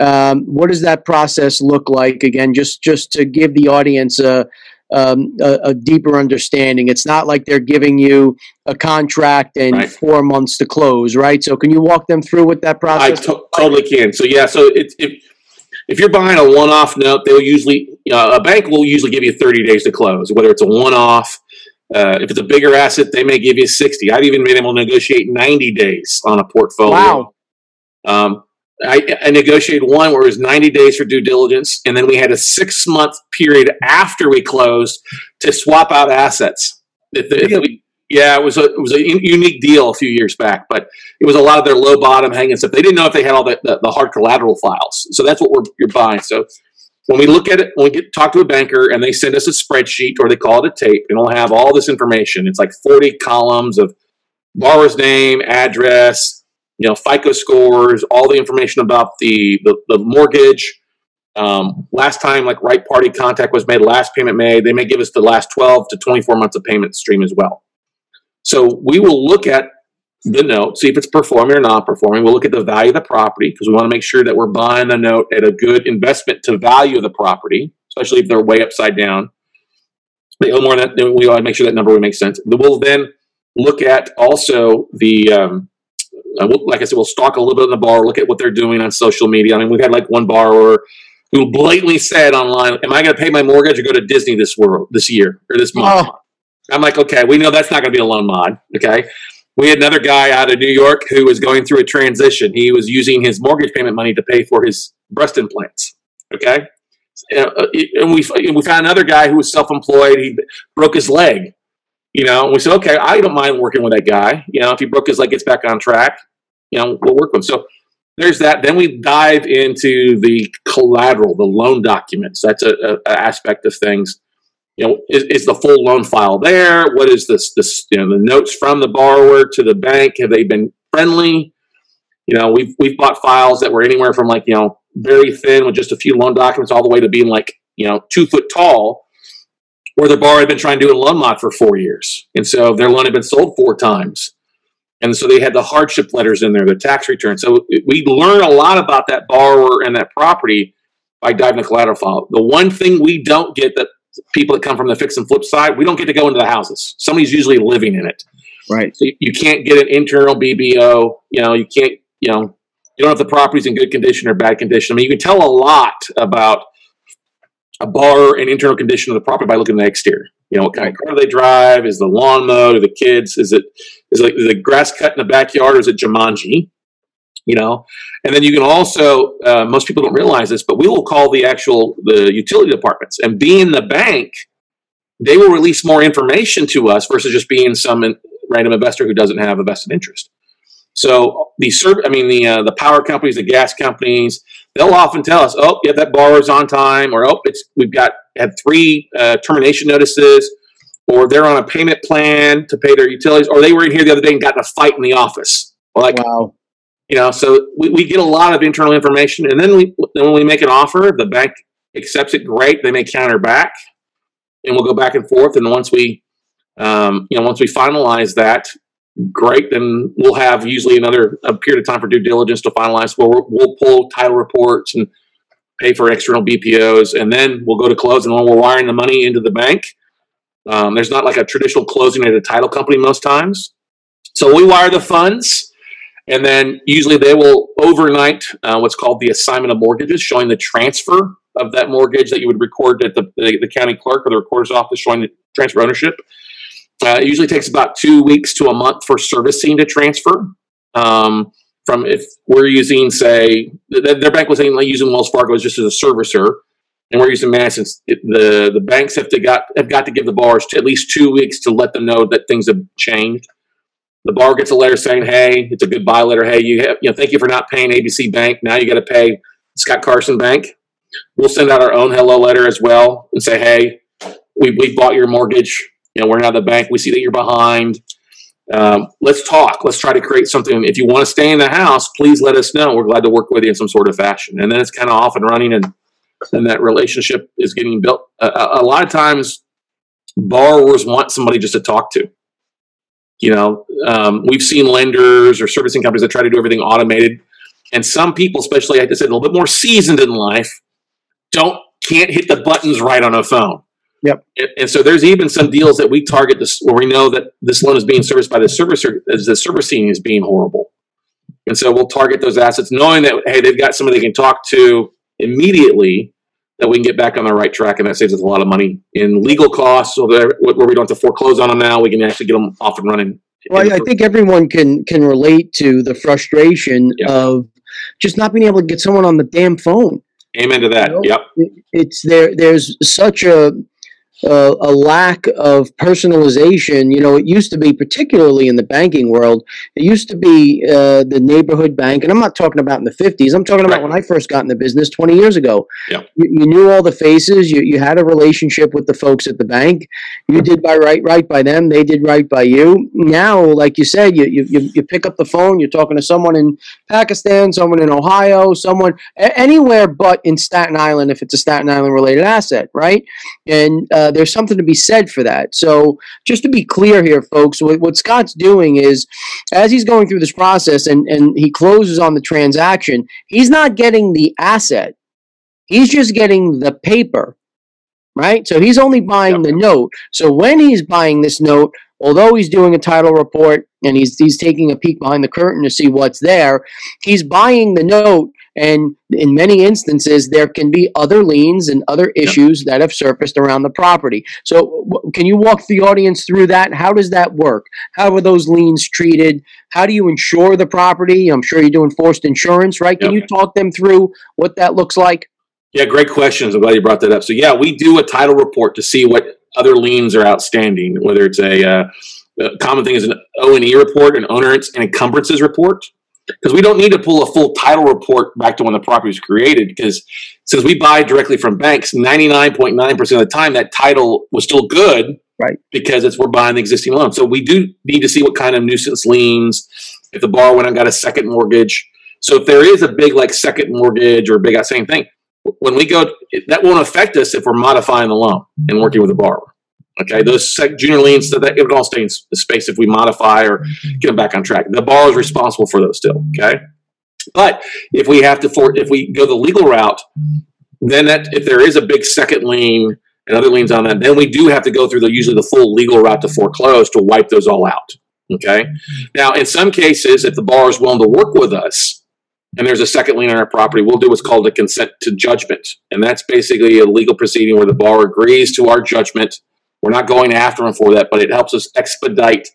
um, what does that process look like? Again, just just to give the audience a, um, a, a, deeper understanding. It's not like they're giving you a contract and right. four months to close, right? So, can you walk them through what that process? I to- totally can. So, yeah. So, it, if if you're buying a one-off note, they'll usually uh, a bank will usually give you 30 days to close, whether it's a one-off. Uh, if it's a bigger asset, they may give you 60. I've even been able to negotiate 90 days on a portfolio. Wow. Um, I, I, negotiated one where it was 90 days for due diligence, and then we had a six month period after we closed to swap out assets. If, if we, yeah, it was a it was a unique deal a few years back, but it was a lot of their low bottom hanging stuff. They didn't know if they had all the, the, the hard collateral files, so that's what we're you're buying. So when we look at it, when we get talk to a banker and they send us a spreadsheet or they call it a tape, and it'll have all this information. It's like 40 columns of borrower's name, address, you know, FICO scores, all the information about the the, the mortgage. Um, last time, like right party contact was made, last payment made. They may give us the last 12 to 24 months of payment stream as well. So we will look at the note, see if it's performing or not performing. We'll look at the value of the property because we want to make sure that we're buying the note at a good investment to value the property, especially if they're way upside down. They owe more than that. We want to make sure that number would make sense. We'll then look at also the um, uh, we'll, like I said, we'll stalk a little bit on the bar, look at what they're doing on social media. I mean, we've had like one borrower who blatantly said online, "Am I going to pay my mortgage or go to Disney this world this year or this month?" Oh. I'm like, "Okay, we know that's not going to be a loan mod." Okay. We had another guy out of New York who was going through a transition. He was using his mortgage payment money to pay for his breast implants. Okay. Uh, and we, we found another guy who was self-employed. He broke his leg you know, we said, okay, I don't mind working with that guy. You know, if he broke his leg, gets back on track, you know, we'll work with him. So there's that. Then we dive into the collateral, the loan documents. That's a, aspect of things. You know, is, is, the full loan file there? What is this? This you know, the notes from the borrower to the bank have they been friendly? You know, we've we've bought files that were anywhere from like you know very thin with just a few loan documents all the way to being like you know two foot tall, where the borrower had been trying to do a loan mod for four years, and so their loan had been sold four times, and so they had the hardship letters in there, the tax return. So we learn a lot about that borrower and that property by diving the collateral file. The one thing we don't get that people that come from the fix and flip side, we don't get to go into the houses. Somebody's usually living in it. Right. So you, you can't get an internal BPO. You know, you can't. You know, you don't know if the property's in good condition or bad condition. I mean, you can tell a lot about a bar and internal condition of the property by looking at the exterior. You know, what kind of car do they drive? Is the lawn mowed? Are the kids? Is it is is the grass cut in the backyard? Or is it Jumanji? You know, and then you can also uh, most people don't realize this, but we will call the actual the utility departments and being the bank, they will release more information to us versus just being some random investor who doesn't have a vested interest. So the serv- I mean the uh, the power companies, the gas companies, they'll often tell us, "Oh, yeah, that borrower's on time," or "Oh, it's we've got had three uh, termination notices," or they're on a payment plan to pay their utilities, or they were in here the other day and got in a fight in the office. Like, Wow. you know, so we, we get a lot of internal information, and then we then when we make an offer, the bank accepts it. Great, they may counter back, and we'll go back and forth. And once we, um, you know, once we finalize that, great. Then we'll have usually another period of time for due diligence to finalize. We'll, we'll pull title reports and pay for external BPOs, and then we'll go to close. And when we're wiring the money into the bank, um, there's not like a traditional closing at a title company most times. So we wire the funds. And then usually they will overnight uh, what's called the assignment of mortgages, showing the transfer of that mortgage that you would record at the, the, the county clerk or the recorder's office, showing the transfer ownership. Uh, it usually takes about two weeks to a month for servicing to transfer. Um, from if we're using, say, th- their bank was using Wells Fargo just as a servicer, and we're using Madison. The the banks have to got have got to give the borrowers at least two weeks to let them know that things have changed the borrower gets a letter saying, "Hey, it's a goodbye letter. Hey, you have, you know, thank you for not paying ABC Bank. Now you got to pay Scott Carson Bank." We'll send out our own hello letter as well and say, "Hey, we we bought your mortgage. You know, we're now the bank. We see that you're behind. Um, let's talk. Let's try to create something. If you want to stay in the house, please let us know. We're glad to work with you in some sort of fashion." And then it's kind of off and running, and then that relationship is getting built. A, a, a lot of times, borrowers want somebody just to talk to you know um, we've seen lenders or servicing companies that try to do everything automated and some people especially like i said a little bit more seasoned in life don't can't hit the buttons right on a phone Yep. and, and so there's even some deals that we target this where we know that this loan is being serviced by the servicer as the servicing is being horrible and so we'll target those assets knowing that hey they've got somebody they can talk to immediately that we can get back on the right track and that saves us a lot of money in legal costs so that where we don't have to foreclose on them now we can actually get them off and running Well, I I think everyone can can relate to the frustration Yeah. of just not being able to get someone on the damn phone. amen to that You know? yep It's there. There's such a a, a lack of personalization. You know, it used to be, particularly in the banking world, it used to be uh, the neighborhood bank, and I'm not talking about in the 50s. I'm talking about Right. when I first got in the business 20 years ago. Yeah. You, you knew all the faces. You, you had a relationship with the folks at the bank. You did by right right by them. They did right by you. Now, like you said, you you, you, pick up the phone. You're talking to someone in Pakistan, someone in Ohio, someone anywhere but in Staten Island if it's a Staten Island related asset, right? And uh, Uh, there's something to be said for that. So, just to be clear here, folks, what, what Scott's doing is as he's going through this process and, and he closes on the transaction, he's not getting the asset, he's just getting the paper, right? So, he's only buying the note. So, when he's buying this note, although he's doing a title report and he's, he's taking a peek behind the curtain to see what's there, he's buying the note and in many instances, there can be other liens and other issues that have surfaced around the property. So, w- can you walk the audience through that? How does that work? How are those liens treated? How do you insure the property? I'm sure you're doing forced insurance, right? Can Yep. you talk them through what that looks like? Yeah, great questions. I'm glad you brought that up. So yeah, we do a title report to see what other liens are outstanding. Whether it's a, uh, common thing is an O and E report, an onerance and encumbrances report, because we don't need to pull a full title report back to when the property was created. Because since we buy directly from banks, 99.9 percent of the time that title was still good, Right. Because it's we're buying the existing loan. So we do need to see what kind of nuisance liens. If the borrower went and got a second mortgage, So if there is a big like second mortgage or big same thing, when we go, that won't affect us if we're modifying the loan and working with the borrower. Okay, those junior liens, that it would all stay in space if we modify or get them back on track. The borrower is responsible for those still. Okay, but if we have to, for if we go the legal route, then that if there is a big second lien and other liens on that, then we do have to go through the usually the full legal route to foreclose to wipe those all out. Okay. Now, in some cases, if the borrower is willing to work with us and there's a second lien on our property, we'll do what's called a consent to judgment. And that's basically a legal proceeding where the borrower agrees to our judgment. We're not going after them for that, but it helps us expedite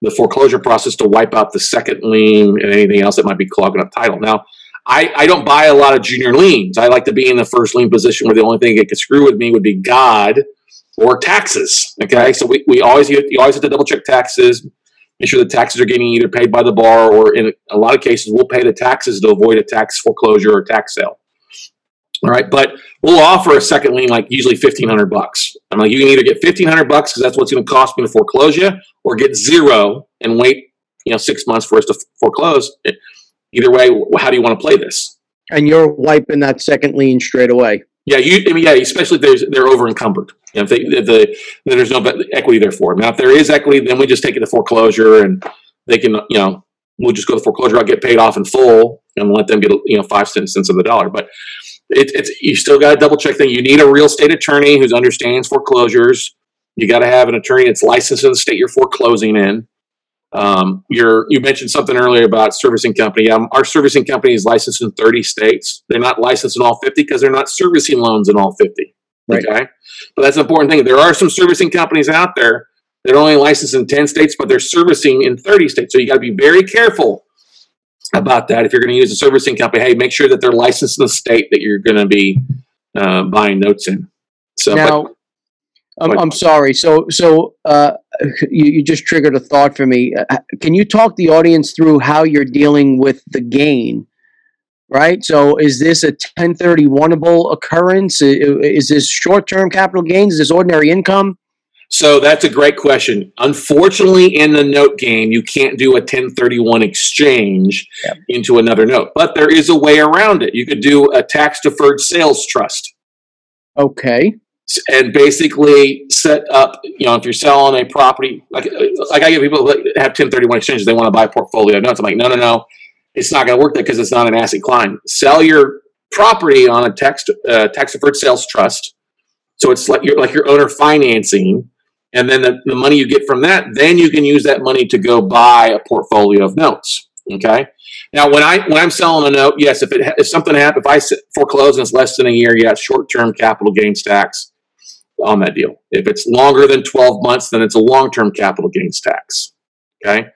the foreclosure process to wipe out the second lien and anything else that might be clogging up title. Now, I, I don't buy a lot of junior liens. I like to be in the first lien position where the only thing that could screw with me would be God or taxes. Okay, so we, we always you always have to double check taxes, make sure the taxes are getting either paid by the bar or in a lot of cases we'll pay the taxes to avoid a tax foreclosure or tax sale. All right, but we'll offer a second lien like usually fifteen hundred bucks. I'm like, you can either get fifteen hundred bucks because that's what's going to cost me to foreclose you, or get zero and wait, you know, six months for us to foreclose. Either way, how do you want to play this? And you're wiping that second lien straight away. Yeah, you. I mean, yeah, especially if there's, they're over encumbered. You know, if, they, if the then there's no equity there for them. Now, if there is equity, then we just take it to foreclosure, and they can, you know, we'll just go to foreclosure. I'll get paid off in full, and let them get, you know, five cents cents of the dollar. But it, it's you still got to double check thing. You need a real estate attorney who understands foreclosures. You got to have an attorney that's licensed in the state you're foreclosing in. Um, you're, you mentioned something earlier about servicing company. Um, our servicing company is licensed in 30 states. They're not licensed in all 50 because they're not servicing loans in all 50. Right. Okay, but that's an important thing. There are some servicing companies out there that are only licensed in 10 states, but they're servicing in 30 states. So you got to be very careful about that. If you're going to use a servicing company, hey, make sure that they're licensed in the state that you're going to be uh, buying notes in. So now, but, I'm, I'm sorry. So, so uh, you, you just triggered a thought for me. Uh, can you talk the audience through how you're dealing with the gain? Right. So, is this a 1031able occurrence? Is this short-term capital gains? Is this ordinary income? So that's a great question. Unfortunately, in the note game, you can't do a 1031 exchange yep. into another note, but there is a way around it. You could do a tax deferred sales trust. Okay and basically set up, you know, if you're selling a property, like like I get people that have 1031 exchanges, they want to buy a portfolio notes. I'm like, no, no, no, it's not going to work that because it's not an asset client. Sell your property on a tax uh, tax deferred sales trust, so it's like you're like your owner financing, and then the, the money you get from that, then you can use that money to go buy a portfolio of notes. Okay. Now, when I when I'm selling a note, yes, if it if something happens, if I foreclose and it's less than a year, yeah, short term capital gains tax on that deal. If it's longer than 12 months, then it's a long term capital gains tax. Okay.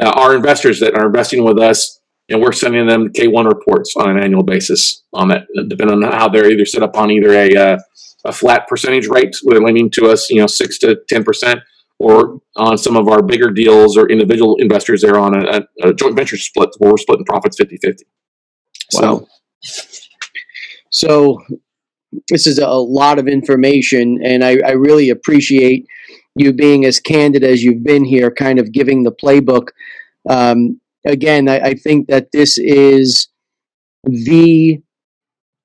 Our investors that are investing with us, and we're sending them K1 reports on an annual basis on that, depending on how they're either set up on either a, uh, a flat percentage rate, they're lending to us, you know, six to 10%, or on some of our bigger deals or individual investors, they're on a, a, joint venture split where we're splitting profits 50 50. Wow. So, so this is a lot of information, and I, I really appreciate you being as candid as you've been here, kind of giving the playbook. Um, again, I, I think that this is the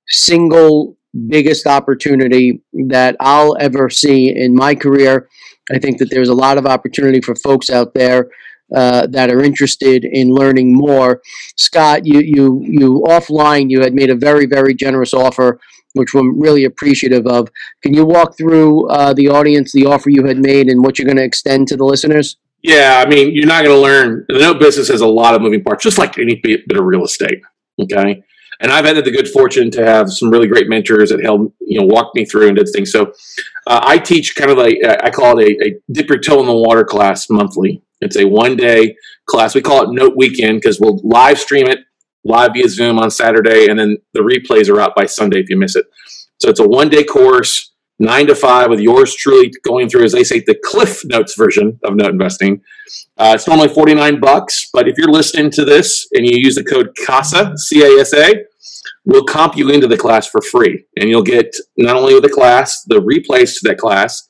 single biggest opportunity that I'll ever see in my career. I think that there's a lot of opportunity for folks out there uh, that are interested in learning more. Scott, you you you offline you had made a very very generous offer which I'm really appreciative of. Can you walk through uh, the audience, the offer you had made, and what you're going to extend to the listeners? Yeah, I mean, you're not going to learn. The note business has a lot of moving parts, just like any bit of real estate. Okay. And I've had the good fortune to have some really great mentors that helped, you know, walk me through and did things. So uh, I teach kind of like, I call it a, a dip your toe in the water class monthly. It's a one day class. We call it Note Weekend because we'll live stream it live via Zoom on Saturday, and then the replays are out by Sunday if you miss it. So it's a one day course, nine to five, with yours truly going through, as they say, the Cliff Notes version of note investing. Uh, it's normally 49 bucks, but if you're listening to this and you use the code CASA, C A S A, we'll comp you into the class for free. And you'll get not only the class, the replays to that class,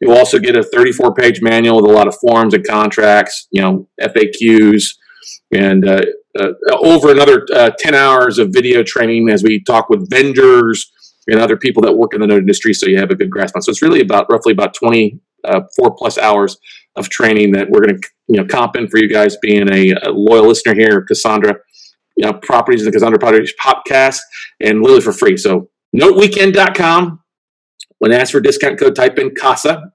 you'll also get a 34 page manual with a lot of forms and contracts, you know, FAQs, and uh, uh, over another uh, 10 hours of video training as we talk with vendors and other people that work in the note industry so you have a good grasp on. So it's really about roughly about 24 uh, plus hours of training that we're going to you know comp in for you guys being a, a loyal listener here, Cassandra. You know, properties the Cassandra Properties podcast and literally for free. So noteweekend.com. When asked for discount code, type in CASA,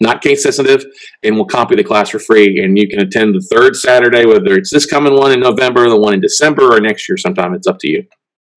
not case sensitive, and we'll copy the class for free. And you can attend the third Saturday, whether it's this coming one in November, the one in December, or next year sometime. It's up to you.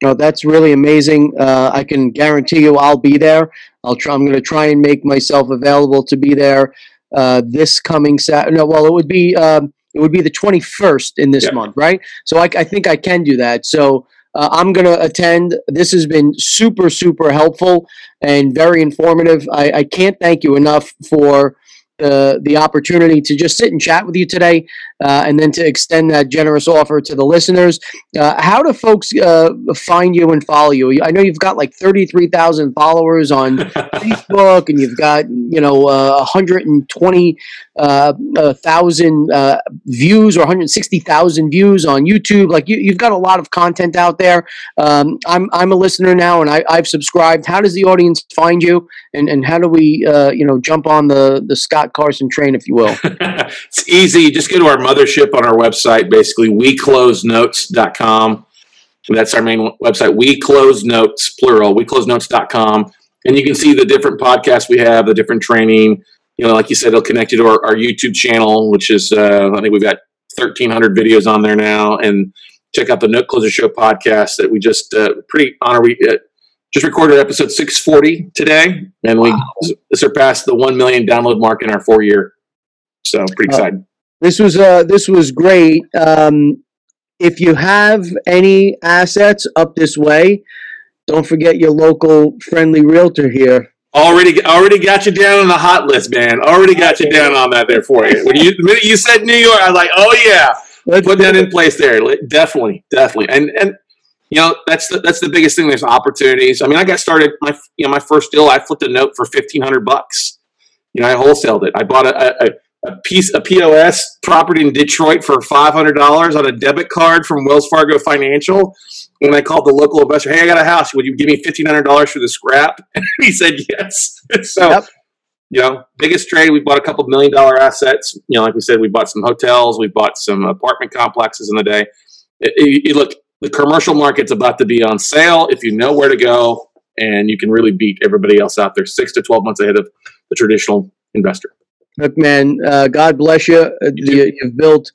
No, that's really amazing. Uh, I can guarantee you I'll be there. I'll try, I'm going to try and make myself available to be there uh, this coming Saturday. No, well, it would be um, it would be the 21st in this Yeah. month, right? So I, I think I can do that. So uh, I'm going to attend. This has been super, super helpful and very informative. I, I can't thank you enough for the the opportunity to just sit and chat with you today, uh, and then to extend that generous offer to the listeners. Uh, how do folks uh, find you and follow you? I know you've got like 33,000 followers on Facebook, and you've got you know uh, 120 uh, uh, uh, views or 160,000 views on YouTube. Like you, you've got a lot of content out there. Um, I'm I'm a listener now, and I, I've subscribed. How does the audience find you, and and how do we uh, you know jump on the the Scott Carson train, if you will? it's easy. Just go to our mothership on our website, basically, weclosenotes.com. That's our main website, we close notes, plural, weclosenotes.com. And you can see the different podcasts we have, the different training. You know, like you said, it'll connect you to our, our YouTube channel, which is, uh, I think we've got 1,300 videos on there now. And check out the Note Closer Show podcast that we just, uh, pretty honor, we uh, just recorded episode 640 today. And we s- surpassed the 1 million download mark in our four year. So pretty Oh. excited. This was uh this was great. Um, if you have any assets up this way, don't forget your local friendly realtor here. Already, already got you down on the hot list, man. Already got you down on that there for you. When you, the minute you said New York, I was like, oh yeah, Let's put that it. in place there. Definitely, definitely. And and you know that's the that's the biggest thing. There's opportunities. I mean, I got started my you know my first deal. I flipped a note for fifteen hundred bucks. You know, I wholesaled it. I bought a, a a piece a POS property in Detroit for five hundred dollars on a debit card from Wells Fargo Financial. When I called the local investor, hey, I got a house. Would you give me fifteen hundred dollars for the scrap? And he said yes. so Yep. you know, biggest trade. We bought a couple million dollar assets. You know, like we said, we bought some hotels, we bought some apartment complexes in the day. It, it- it- look, the commercial market's about to be on sale if you know where to go, and you can really beat everybody else out there six to twelve months ahead of the traditional investor. Look, man, uh, God bless you. Uh, you. You've built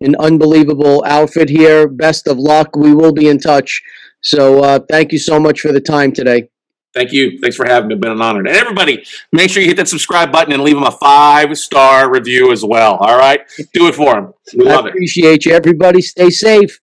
an unbelievable outfit here. Best of luck. We will be in touch. So uh, thank you so much for the time today. Thank you. Thanks for having me. It's been an honor. And everybody, make sure you hit that subscribe button and leave them a five star review as well. All right, do it for them. We I love it. appreciate you. Everybody, stay safe.